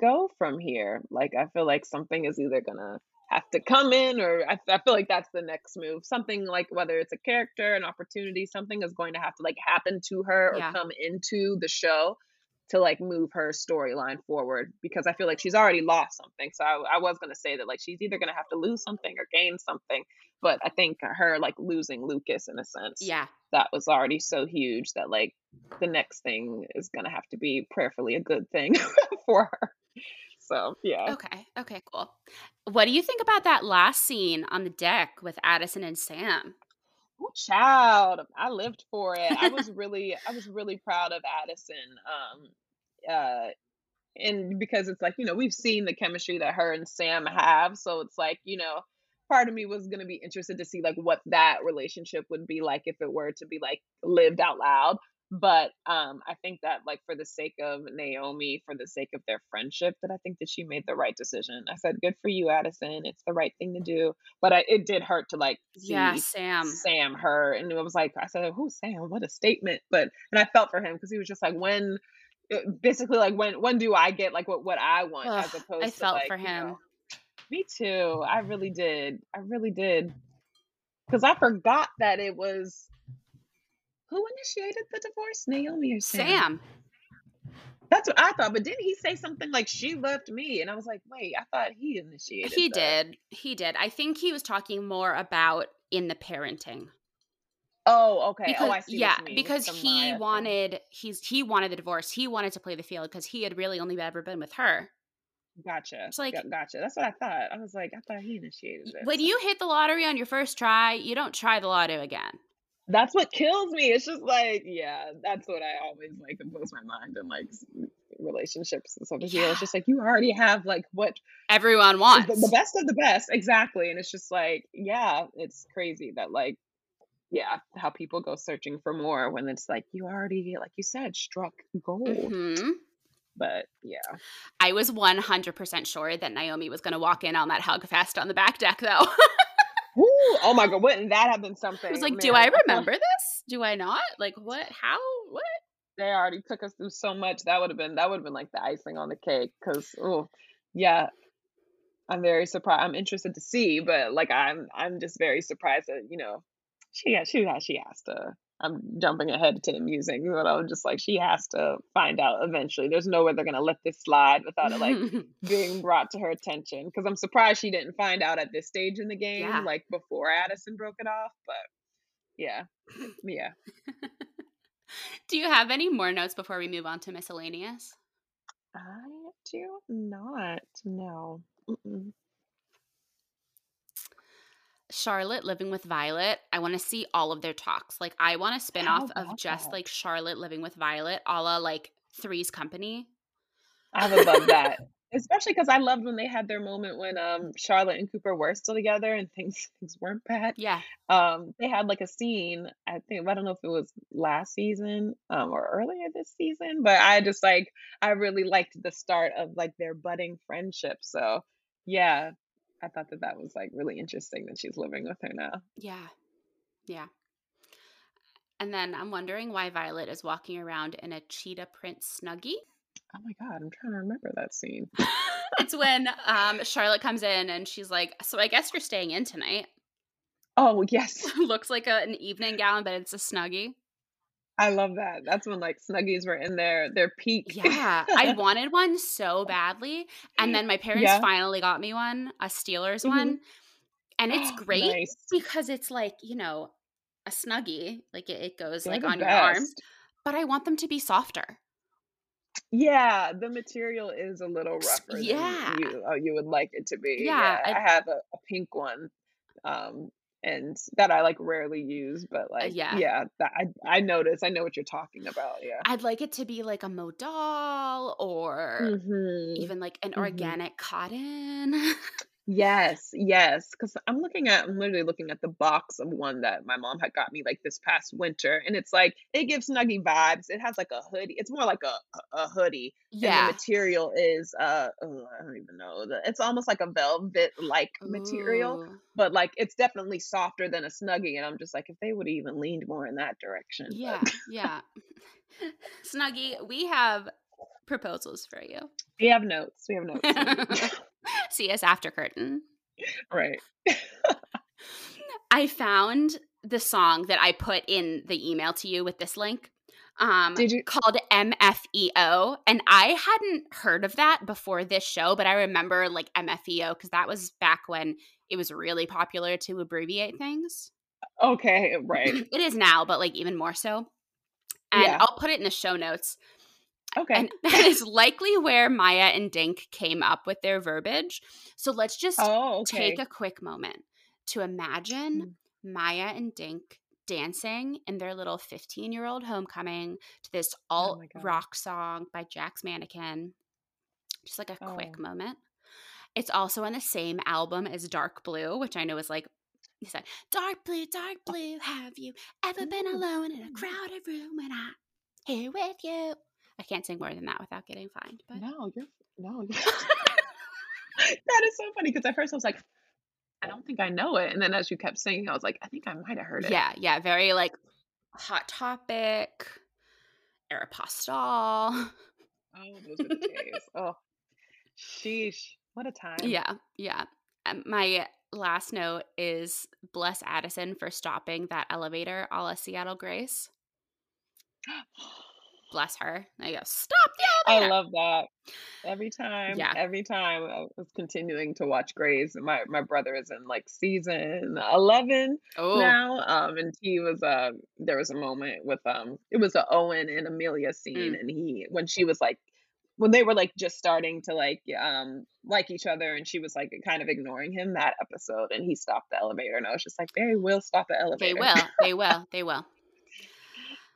go from here. Like I feel like something is either gonna have to come in, or I, I feel like that's the next move. Something like whether it's a character, an opportunity, something is going to have to like happen to her or Yeah. come into the show to like move her storyline forward because I feel like she's already lost something. So I, I was gonna say that like she's either gonna have to lose something or gain something. But I think her like losing Lucas in a sense Yeah. that was already so huge that like the next thing is gonna have to be prayerfully a good thing for her. So yeah. Okay. Okay, cool. What do you think about that last scene on the deck with Addison and Sam? Child, I lived for it. I was really, I was really proud of Addison. Um, uh, and because it's like you know we've seen the chemistry that her and Sam have, so it's like you know part of me was gonna be interested to see like what that relationship would be like if it were to be like lived out loud. But um, I think that like for the sake of Naomi, for the sake of their friendship, that I think that she made the right decision. I said, "Good for you, Addison. It's the right thing to do." But I, it did hurt to like see Yeah, Sam. Sam her, and it was like I said, "Who's Sam? What a statement!" But and I felt for him because he was just like, "When." uh, Basically, like when when do I get like what what I want Ugh, as opposed I to felt like, for you him. know, me too. I really did. I really did. Because I forgot that it was who initiated the divorce, Naomi or Sam? Sam. That's what I thought. But didn't he say something like she left me? And I was like, wait, I thought he initiated. It. He the- did. He did. I think he was talking more about in the parenting. Oh, okay. Oh, because oh, I see. yeah, what you mean. because he Maya thing. wanted he's he wanted the divorce. He wanted to play the field because he had really only ever been with her. Gotcha. It's like- Got- gotcha. That's what I thought. I was like, I thought he initiated it. When you hit the lottery on your first try, you don't try the lotto again. That's what kills me. It's just like, yeah, that's what I always like. Blows my mind in like relationships and stuff. Yeah. It's just like you already have like what Everyone wants. the best of the best, exactly. And it's just like, yeah, it's crazy that like, yeah, how people go searching for more when it's like you already, like you said, struck gold. hmm But yeah, I was 100% sure that Naomi was going to walk in on that hug fest on the back deck, though. Oh my god, wouldn't that have been something? I was like, do I remember this? Do I not? Like, what? How? What? they already took us through so much that would have been that would have been like the icing on the cake because oh yeah i'm very surprised i'm interested to see but like i'm i'm just very surprised that you know she has she has she has to i'm jumping ahead to the musings but i'm just like she has to find out eventually there's no way they're gonna let this slide without it like being brought to her attention because i'm surprised she didn't find out at this stage in the game Yeah. like before addison broke it off but yeah yeah Do you have any more notes before we move on to miscellaneous? I do not know. Mm-mm. Charlotte living with Violet. I want to see all of their talks. Like I want a spin off of just that? like Charlotte living with Violet, a la like Three's Company. I would love that. Especially because I loved when they had their moment when um Charlotte and Cooper were still together and things things weren't bad. Yeah. Um, they had like a scene, I think I don't know if it was last season um or earlier this season, but I just like I really liked the start of like their budding friendship. So yeah, I thought that that was like really interesting that she's living with her now. Yeah. Yeah. And then I'm wondering why Violet is walking around in a cheetah print snuggie. Oh my God, I'm trying to remember that scene. it's when um, Charlotte comes in and she's like, So I guess you're staying in tonight. Oh yes, Looks like a, an evening gown, but it's a snuggie. I love that. That's when like Snuggies were in their their peak. Yeah. I wanted one so badly. And then my parents Yeah. finally got me one, a Steelers Mhm. one. And it's great Nice. because it's like, you know, a snuggie. Like it, it goes They're like on your arm. But I want them to be softer. Yeah, the material is a little rougher than yeah. you uh, you would like it to be. Yeah, Yeah, I- I have a, a pink one, um, and that I like rarely use, but like, Uh, yeah. yeah, that I I notice. I know what you're talking about. Yeah. I'd like it to be like a modal or Mhm. even like an Mhm. organic cotton. Yes, yes. Because I'm looking at, I'm literally looking at the box of one that my mom had got me like this past winter, and it's like it gives Snuggie vibes. It has like a hoodie. It's more like a a hoodie, and the material is uh, oh, I don't even know. It's almost like a velvet like material, but like it's definitely softer than a Snuggie. And I'm just like, if they would have even leaned more in that direction. Yeah, yeah. Snuggie, we have proposals for you. we have notes. We have notes. See us after curtain. right. I found the song that I put in the email to you with this link. Um, Did you? called MFEO, and I hadn't heard of that before this show, but I remember like MFEO because that was back when it was really popular to abbreviate things. Okay. Right. it is now, but like even more so. And Yeah. I'll put it in the show notes. Okay. And that is likely where Maya and Dink came up with their verbiage. So let's just oh, okay. take a quick moment to imagine mm. Maya and Dink dancing in their little 15 year old homecoming to this Oh alt God. rock song by Jack's Mannequin. Just like a quick Oh. moment. It's also on the same album as Dark Blue, which I know is like, he said, Dark Blue, Dark oh. Blue, have you ever been alone in a crowded room when I'm here with you? I can't sing more than that without getting fined, but No, you're no. You're, that is so funny because at first I was like, I don't think I know it, and then as you kept singing, I was like, I think I might have heard it. Yeah, yeah, very like hot topic, Aeropostale. Oh, those were the days. Oh, sheesh, what a time. Yeah, yeah. Um, my last note is bless Addison for stopping that elevator a la Seattle Grace. Bless her. I go, stop the I love that. Every time, Yeah. every time I was continuing to watch Grey's. My my brother is in like season eleven oh, now. Um, and he was uh there was a moment with um it was a Owen and Amelia scene, Mm. and he when she was like when they were like just starting to like um like each other, and she was like kind of ignoring him that episode, and he stopped the elevator, and I was just like, they will stop the elevator. they will. They will. They will.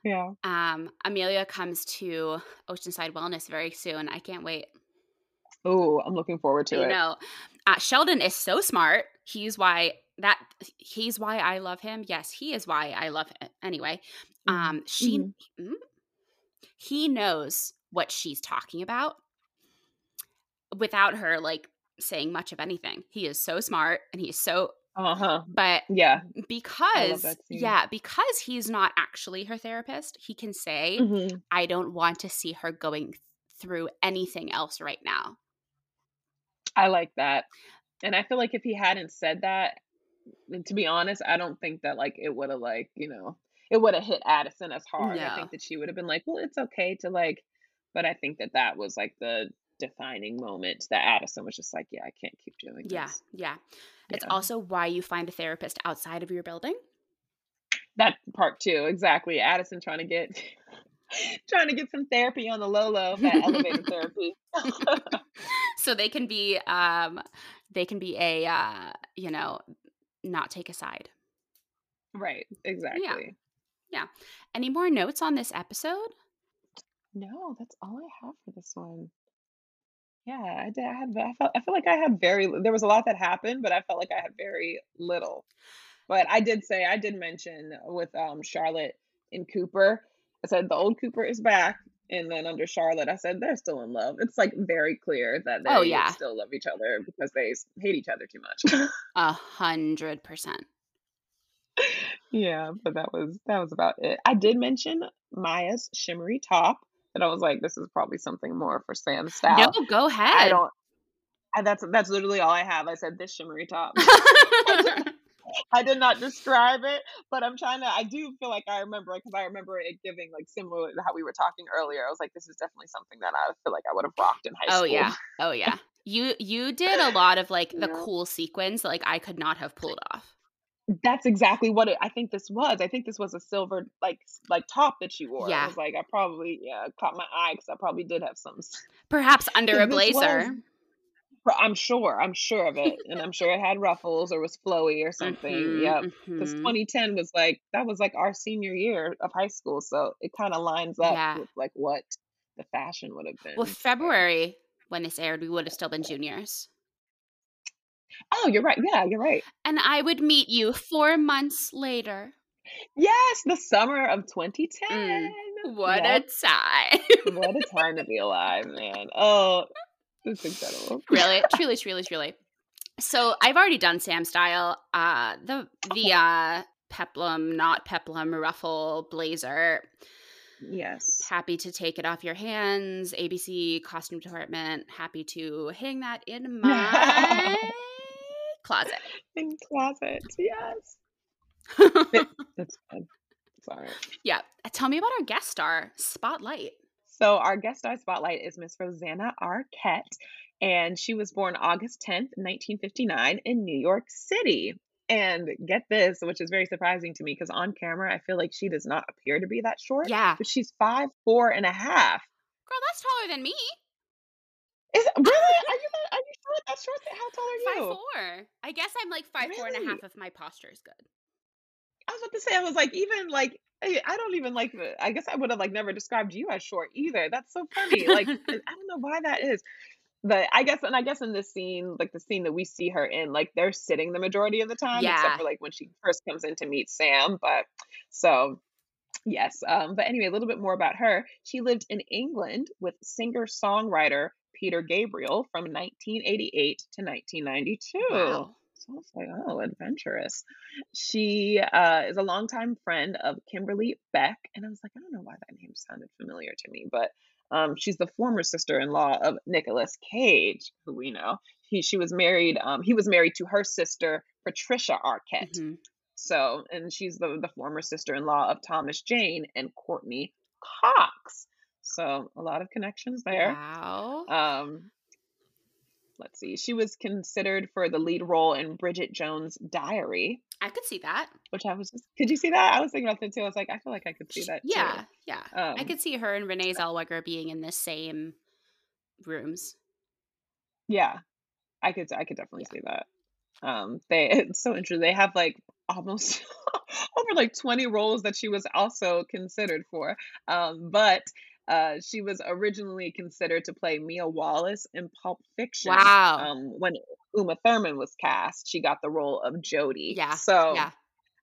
Yeah. Um, Amelia comes to Oceanside Wellness very soon. I can't wait. Oh, I'm looking forward to you it. know, uh, Sheldon is so smart. He's why that he's why I love him. Yes, he is why I love him. Anyway, Mhm. um, she Mhm. mm, he knows what she's talking about without her like saying much of anything. He is so smart and he's so Uh huh. but Yeah. because yeah, because he's not actually her therapist, he can say, Mhm. I don't want to see her going through anything else right now. I like that. And I feel like if he hadn't said that, to be honest, I don't think that like it would have like, you know, it would have hit Addison as hard. I think that she would have been like, well, it's okay to like, but I think that that was like the defining moment that Addison was just like, yeah, I can't keep doing Yeah, this. yeah. Yeah. It's Yeah. also why you find a therapist outside of your building. That part too, exactly. Addison trying to get trying to get some therapy on the low low, that elevator therapy. so they can be um they can be a uh you know not take a side Right. Exactly. Yeah. Any more notes on this episode No, that's all I have for this one. Yeah, I did. I had. I felt. I feel like I had very. There was a lot that happened, but I felt like I had very little. But I did say I did mention with um Charlotte and Cooper. I said the old Cooper is back, and then under Charlotte, I said they're still in love. It's like very clear that they Oh, yeah. still love each other because they hate each other too much. a hundred percent yeah, but that was that was about it. I did mention Maya's shimmery top, and I was like, this is probably something more for Sam's style. no go ahead I don't. I, that's that's literally all I have. I said this shimmery top. I did not describe it, but I'm trying to. I do feel like I remember it because I remember it giving like similar to how we were talking earlier. I was like, this is definitely something that I feel like I would have rocked in high oh school. Oh yeah oh yeah you you did a lot of like the Yeah. cool sequins that like i could not have pulled off That's exactly what it, I think this was. I think this was a silver like like top that she wore. Yeah. I was like, I probably yeah caught my eye because I probably did have some. perhaps under a blazer was- I'm sure. I'm sure of it, and I'm sure it had ruffles or was flowy or something. Mhm, Yep. because mhm. 2010 was like that was like our senior year of high school so it kind of lines up Yeah. with like what the fashion would have been well february when this aired we would have still been juniors oh you're right. Yeah you're right. And i would meet you four months later. Yes the summer of 2010 Mm. what Yep. a time. What a time to be alive man. Oh it's incredible. Really truly truly truly. So i've already done sam style uh the the uh peplum not peplum ruffle blazer. Yes. Happy to take it off your hands abc costume department happy to hang that in my closet in closet yes that's good sorry yeah uh, tell me about our guest star spotlight So our guest star spotlight is Miss Rosanna Arquette, and she was born August 10th, 1959 in New York City. And get this, which is very surprising to me because on camera I feel like she does not appear to be that short. yeah But she's five, four and a half. girl that's taller than me Is really? Are you short? That's short? How tall are you? five four i guess i'm like five four and Really? half if my posture is good I was about to say, I was like, even like I I don't even like I guess I would have like never described you as short either. That's so funny. Like I don't know why that is. But I guess and I guess in this scene, like the scene that we see her in, like they're sitting the majority of the time, Yeah. except for like when she first comes in to meet Sam. But so yes. Um, but anyway, a little bit more about her. She lived in England with singer-songwriter Peter Gabriel from 1988 to 1992. wow So I was like, oh, adventurous. She uh, is a longtime friend of Kimberly Beck. And I was like, I don't know why that name sounded familiar to me, but um, she's the former sister in law of Nicolas Cage, who we know. He, she was married, um, he was married to her sister, Patricia Arquette. Mhm. So, and she's the, the former sister in law of Thomas Jane and Courteney Cox. So, a lot of connections there. wow Um, let's see. She was considered for the lead role in Bridget Jones' Diary, i could see that which I was just. Could you see that? I was thinking about that too. I was like, I feel like I could see that. yeah Too. yeah Um, i could see her and renee zellweger being in the same rooms Yeah, I could. I could definitely see that. Um, they. It's so interesting. They have like almost over like twenty roles that she was also considered for. Um, but. Uh, she was originally considered to play Mia Wallace in Pulp Fiction. Wow. Um, when Uma Thurman was cast, she got the role of Jodie. yeah So yeah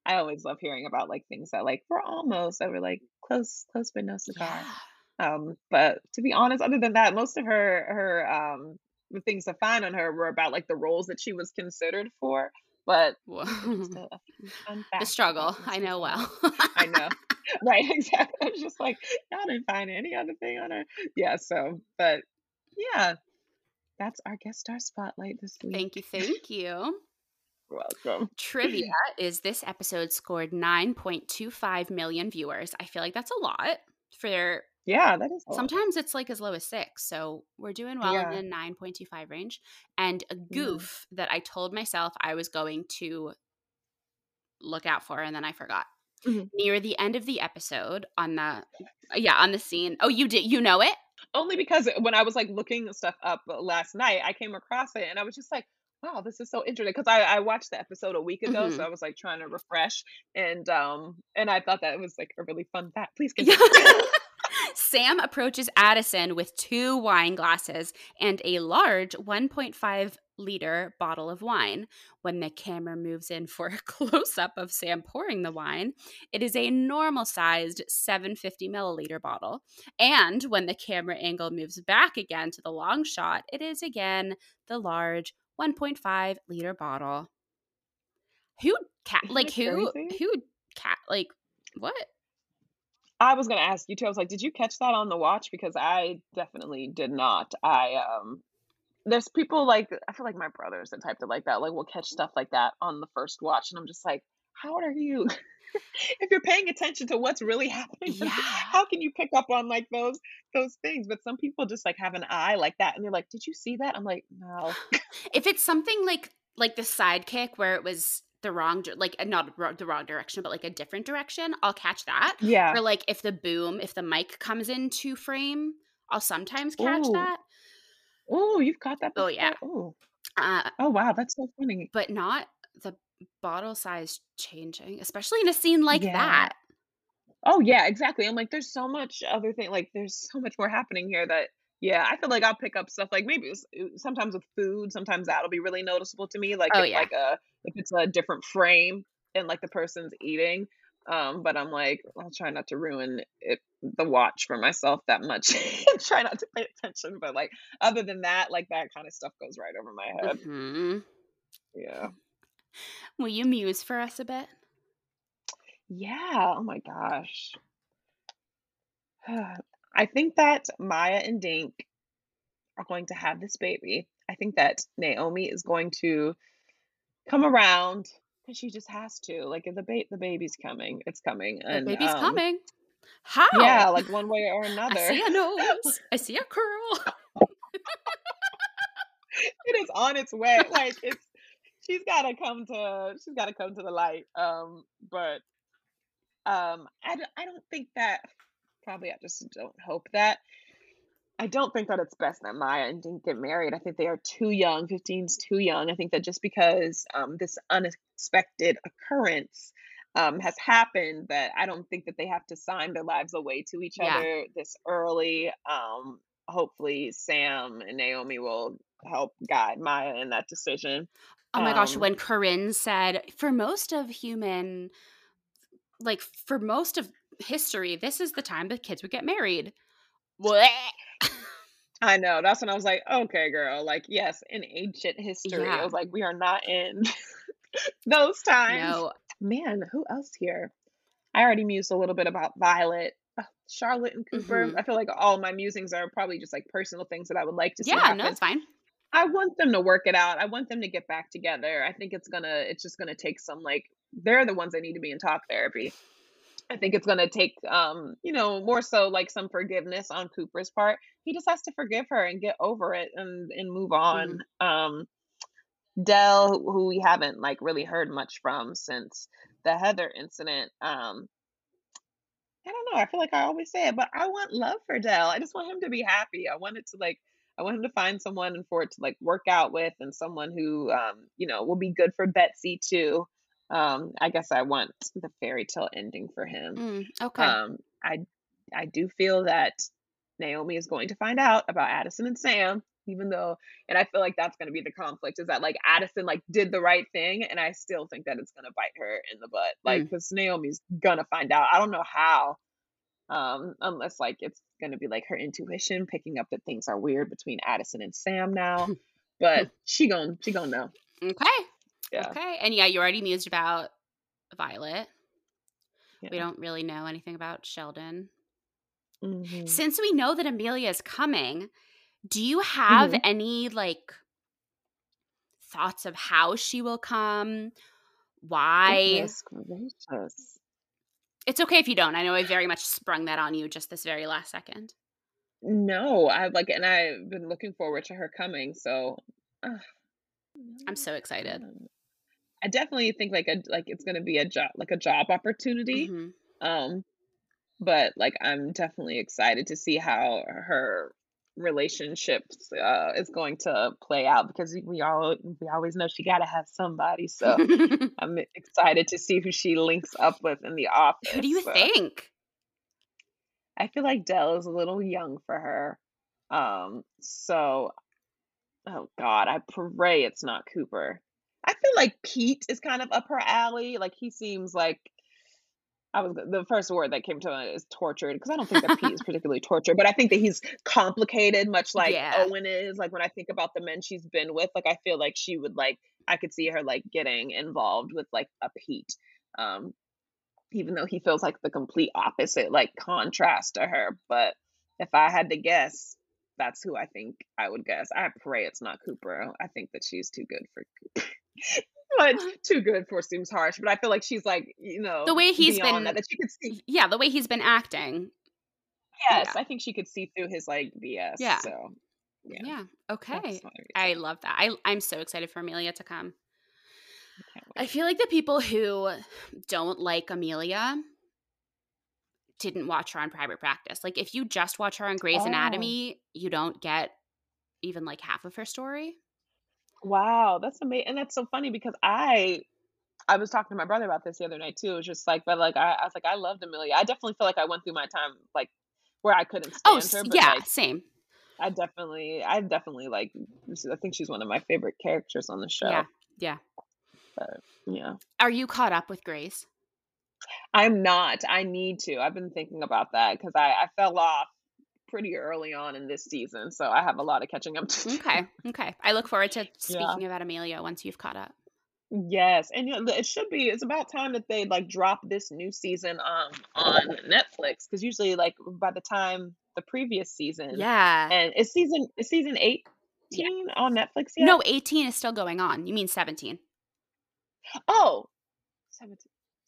I always love hearing about like things that like we're almost that were like close, close but no cigar. yeah Um, but to be honest, other than that, most of her her um the things to find on her were about like the roles that she was considered for. But a, a few fun the struggle i know well I know. right, exactly. I was just like, I didn't find any other thing on her. Yeah, so but yeah, that's our guest star spotlight this week. thank you thank you welcome. trivia is this episode scored 9.25 million viewers i feel like that's a lot for their Yeah, that is a lot. sometimes it's like as low as six so we're doing well Yeah. in the 9.25 range and a goof that i told myself i was going to look out for and then i forgot Mhm. near the end of the episode on the yeah on the scene oh you did you know it Only because when I was, like, looking stuff up last night, I came across it, and I was just like, "Wow, this is so interesting." 'Cause I I watched the episode a week ago, so Mhm. I was, like, trying to refresh, and, um, and I thought that was, like, a really fun fact. Please continue. Sam approaches Addison with two wine glasses and a large 1.5 liter bottle of wine. When the camera moves in for a close up of Sam pouring the wine, it is a normal sized 750 milliliter bottle. And when the camera angle moves back again to the long shot, it is again the large 1.5 liter bottle. Who cat like who crazy? who cat like what? I was gonna ask you too. I was like, "Did you catch that on the watch?" Because I definitely did not. I, um there's people like I feel like my brother's the type that like that, like, will catch stuff like that on the first watch, and I'm just like, "How are you if you're paying attention to what's really happening, Yeah. how can you pick up on, like, those those things?" But some people just, like, have an eye like that, and they're like, "Did you see that?" I'm like, "No." If it's something like like the sidekick where it was the wrong like, not the wrong direction, but, like, a different direction, I'll catch that. Yeah. Or, like, if the boom if the mic comes into frame, I'll sometimes catch Ooh. that. oh you've caught that Oh, yeah. Ooh. Uh Oh, wow, that's so funny. but not the bottle size changing, especially in a scene like Yeah. that. Oh, yeah, exactly. I'm like, there's so much other thing like, there's so much more happening here that yeah, I feel like I'll pick up stuff, like, maybe uh, sometimes with food, sometimes that'll be really noticeable to me, like, Oh, if, yeah. like, a if it's a different frame and, like, the person's eating, um, but I'm like, I'll try not to ruin it the watch for myself that much. Try not to pay attention, but, like, other than that, like, that kinda stuff goes right over my head. Mhm. Yeah. Will you muse for us a bit? Yeah, oh my gosh. I think that Maya and Dink are going to have this baby. I think that Naomi is going to come around because she just has to. Like, the ba the baby's coming, it's coming, The and, baby's um coming. How? Yeah, like, one way or another. I see a nose. I see a curl. It is on its way, like, it's she's gotta come to she's gotta come to the light, um, but, um, I d I don't think that probably I just don't hope that I don't think that it's best that Maya and Dink get married. I think they are too young, 15's too young. I think that just because, um, this unexpected occurrence, um, has happened, that I don't think that they have to sign their lives away to each Yeah. other this early. Um, hopefully, Sam and Naomi will help guide Maya in that decision. Oh my gosh, Um when Corinne said, "For most of human like, for most of history, this is the time that kids would get married." What? I know, that's when I was like, "Okay, girl." Like, yes, in ancient history, I was like, "We are not in those times." No. Man, who else here? I already mused a little bit about Violet, Charlotte and Cooper. Mhm. I feel like all my musings are probably just, like, personal things that I would like to see Yeah, no, it's fine. I want them to work it out. I want them to get back together. I think it's gonna it's just gonna take some, like they're the ones that need to be in talk therapy. I think it's gonna take, um, you know, more so, like, some forgiveness on Cooper's part. He just has to forgive her and get over it and and move on. Mhm. Um, Dell, who we haven't, like, really heard much from since the Heather incident, um I don't know, I feel like I always say it, but I want love for Dell. I just want him to be happy. I want it to, like I want him to find someone and for it to, like, work out with and someone who, um, you know, will be good for Betsy too. Um, I guess I want the fairy tale ending for him. Mm, okay. Um, I I do feel that Naomi is going to find out about Addison and Sam, even though and I feel like that's gonna be the conflict is that, like, Addison, like, did the right thing, and I still think that it's gonna bite her in the butt. Like, Mm. 'cause Naomi's gonna find out. I don't know how, um, unless, like, it's gonna be, like, her intuition picking up that things are weird between Addison and Sam now, but she gon she gon' know. Okay. Yeah. Okay. And yeah, you already mused about Violet. We don't really know anything about Sheldon. Mhm. Since we know that Amelia is coming, do you have Mhm. any like thoughts of how she will come? Why? It's okay if you don't. I know I very much sprung that on you just this very last second. No, I've like and I've been looking forward to her coming, so. I'm so excited. Mm. I definitely think, like, a like, it's gonna be a job like, a job opportunity. Mhm. Um, but like I'm definitely excited to see how her relationships uh, is going to play out because we all we always know she got to have somebody. So I'm excited to see who she links up with in the office. Who do you so. think? I feel like Dell is a little young for her. Um, so oh god, I pray it's not Cooper. I feel like Pete is kind of up her alley. Like he seems like I was the first word that came to mind is tortured because I don't think that Pete is particularly tortured, but I think that he's complicated, much like Yeah. Owen is. Like when I think about the men she's been with, like I feel like she would like I could see her like getting involved with like a Pete. Um, even though he feels like the complete opposite, like contrast to her. But if I had to guess, that's who I think I would guess. I pray it's not Cooper. I think that she's too good for Cooper. but too good for seems harsh. But I feel like she's like, you know, The way he's been- that, that she could see. Yeah, the way he's been acting. Yes, yeah. I think she could see through his like BS. Yeah. So Yeah. yeah, Okay. that's my reason. I love that. I I'm so excited for Amelia to come. I feel like the people who don't like Amelia didn't watch her on private practice. Like if you just watch her on Grey's Oh. Anatomy, you don't get even like half of her story. Wow, that's amazing, and that's so funny because I I was talking to my brother about this the other night too. It was just like, but like I, I was like, I loved Amelia. I definitely feel like I went through my time like where I couldn't Oh, stand s- her, but yeah, like same. I definitely, I definitely like. I think she's one of my favorite characters on the show. Yeah, yeah. But yeah, Are you caught up with Grey's? I'm not. I need to. I've been thinking about that because I I fell off pretty early on in this season, so I have a lot of catching up to do. Okay, okay. I look forward to speaking about Amelia once you've caught up. Yes, and you know, it should be. It's about time that they like drop this new season um on Netflix because usually like by the time the previous season Yeah. and is season is season eighteen on Netflix yet? No, 18 is still going on. You mean 17. Oh, 17.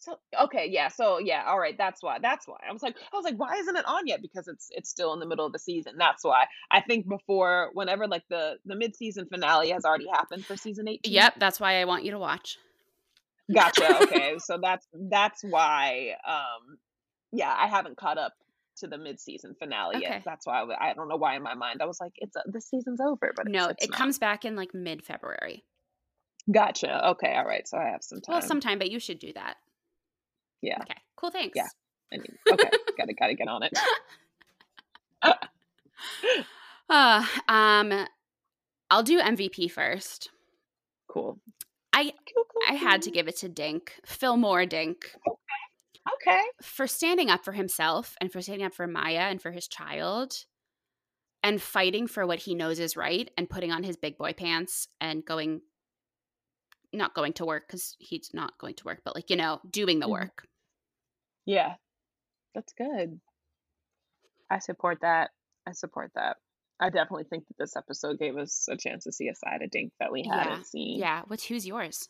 So okay, yeah. So yeah, all right. That's why. That's why. I was like, I was like, why isn't it on yet? Because it's it's still in the middle of the season. That's why. I think before, whenever like the the mid season finale has already happened for season eighteen. Yep, that's why I want you to watch. Gotcha. Okay, so that's that's why. Um, yeah, I haven't caught up to the mid season finale Okay. yet. That's why I don't know why in my mind I was like, it's uh, this season's over, but No, it's, it's it not. comes back in like mid February. Gotcha. Okay. All right. So I have some time. Well, sometime, but you should do that. Yeah. Okay. Cool. Thanks. Yeah. I mean, okay. gotta gotta get on it. Uh, um, I'll do MVP first. Cool. I Cool, cool, I had to give it to Dink, Phil Moore Dink, Okay. for standing up for himself and for standing up for Maya and for his child and fighting for what he knows is right and putting on his big boy pants and going not going to work cuz he's not going to work but like you know doing the Mhm. work. Yeah. That's good. I support that. I support that. I definitely think that this episode gave us a chance to see a side of Dink that we Yeah, hadn't seen. Yeah, what's who's yours?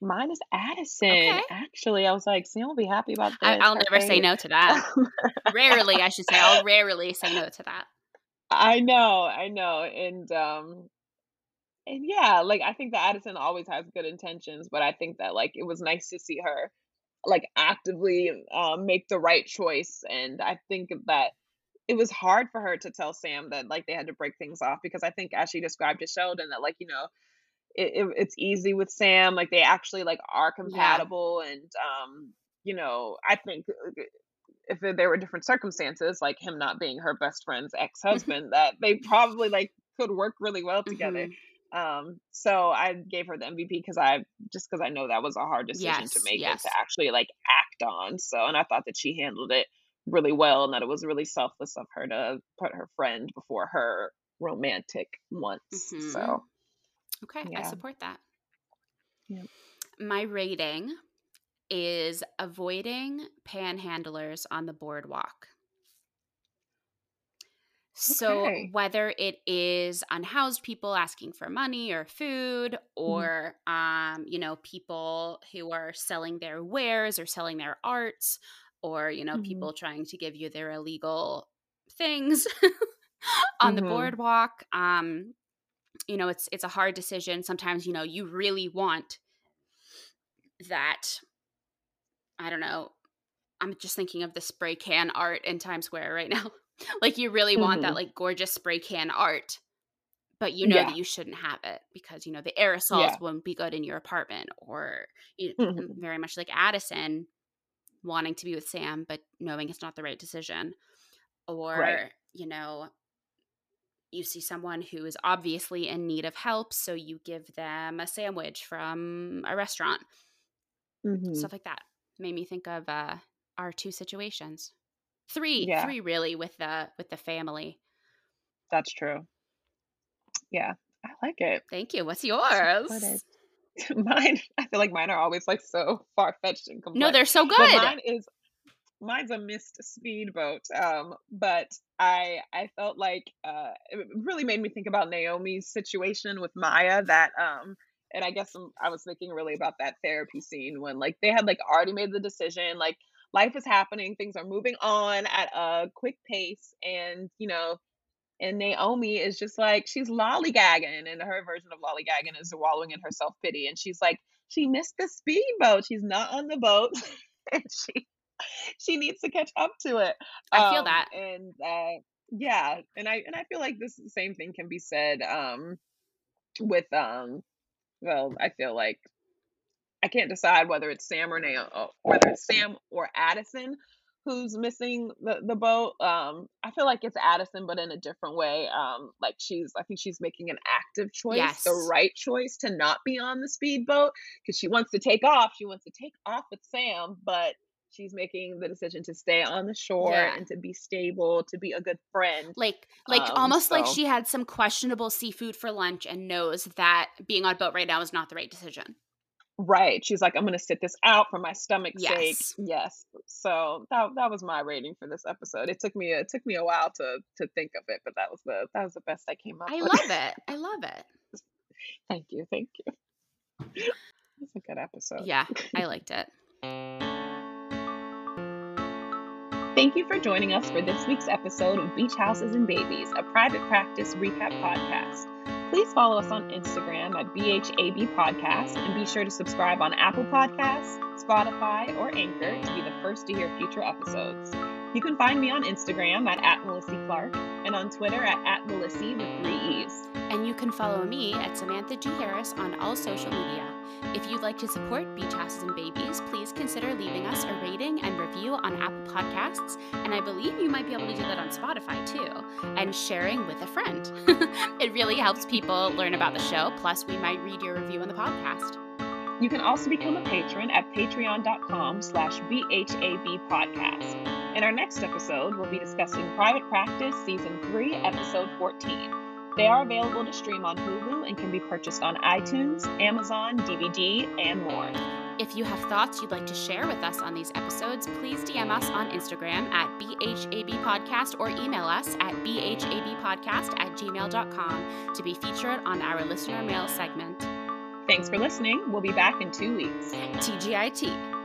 Mine is Addison. Okay. Actually, I was like, Sam will be happy about this. I, I'll Her never say no to that. rarely, I should say. I'll rarely say no to that. I know, I know. And um and yeah, like I think that Addison always has good intentions, but I think that like it was nice to see her like actively um make the right choice and I think that it was hard for her to tell Sam that like they had to break things off because I think as she described to Sheldon that like you know it, it, it's easy with Sam like they actually like are compatible and um you know I think uh, if there were different circumstances like him not being her best friend's ex-husband that they probably like could work really well together Mhm. Um so I gave her the MVP because I just because I know that was a hard decision to make yes. and to actually like act on so and I thought that she handled it really well and that it was really selfless of her to put her friend before her romantic once Mhm. so Okay, I support that. My rating is avoiding panhandlers on the boardwalk. So Okay. whether it is unhoused people asking for money or food or um you know people who are selling their wares or selling their arts or you know Mhm. people trying to give you their illegal things on the Mhm. boardwalk um you know it's it's a hard decision sometimes you know you really want that i don't know I'm just thinking of the spray can art in Times Square right now. Like you really want that Mhm. like gorgeous spray can art, but you know Yeah. that you shouldn't have it because you know the aerosols Yeah. won't be good in your apartment or you know, Mhm. very much like Addison wanting to be with Sam but knowing it's not the right decision or Right. you know you see someone who is obviously in need of help so you give them a sandwich from a restaurant Mhm. stuff like that made me think of uh our two situations three Yeah. three really with the with the family That's true. Yeah, I like it. thank you what's yours mine? I feel like mine are always like so far fetched and complex. no they're so But good mine is mine's a missed speedboat. Um, but I I felt like uh, it really made me think about Naomi's situation with Maya. That um, and I guess um, I was thinking really about that therapy scene when like they had like already made the decision, like life is happening, things are moving on at a quick pace, and you know. And Naomi is just like she's lollygagging, and her version of lollygagging is wallowing in her self pity. And she's like, she missed the speedboat. She's not on the boat, and she she needs to catch up to it. i feel Um, that and uh, yeah, and I and I feel like this same thing can be said um, with um. Well, I feel like I can't decide whether it's Sam or Naomi, whether it's Sam or Addison who's missing the the boat. Um, I feel like it's Addison, but in a different way. Um, like she's, I think she's making an active choice, the right choice to not be on the speedboat because she wants to take off. She wants to take off with Sam, but she's making the decision to stay on the shore Yeah. and to be stable, to be a good friend. like like Um, almost like she had some questionable seafood for lunch and knows that being on boat right now is not the right decision Right. She's like, I'm gonna sit this out for my stomach's Yes. sake. Yes. So that that was my rating for this episode. It took me it took me a while to to think of it, but that was the that was the best I came up i with. love it i love it thank you, thank you. It's a good episode. yeah i liked it Thank you for joining us for this week's episode of Beach Houses and Babies, a private practice recap podcast. Please follow us on Instagram at BHAB Podcast and be sure to subscribe on Apple Podcasts, Spotify, or Anchor to be the first to hear future episodes. You can find me on Instagram at, at Melissa Clark and on Twitter at, at Melissa with three E's. and you can follow me at samantha g. Harris on all social media. If you'd like to support beach houses and babies please consider leaving us a rating and review on apple podcasts. And i believe you might be able to do that on spotify too. And sharing with a friend. It really helps people learn about the show. Plus we might read your review on the podcast You can also become a patron at patreon.com slash BHAB podcast. In our next episode, we'll be discussing Private Practice Season 3, Episode 14. They are available to stream on Hulu and can be purchased on iTunes, Amazon, DVD, and more. If you have thoughts you'd like to share with us on these episodes, please DM us on Instagram at BHAB Podcast or email us at BHABpodcast at gmail.com to be featured on our listener mail segment. Thanks for listening. We'll be back in two weeks. TGIT.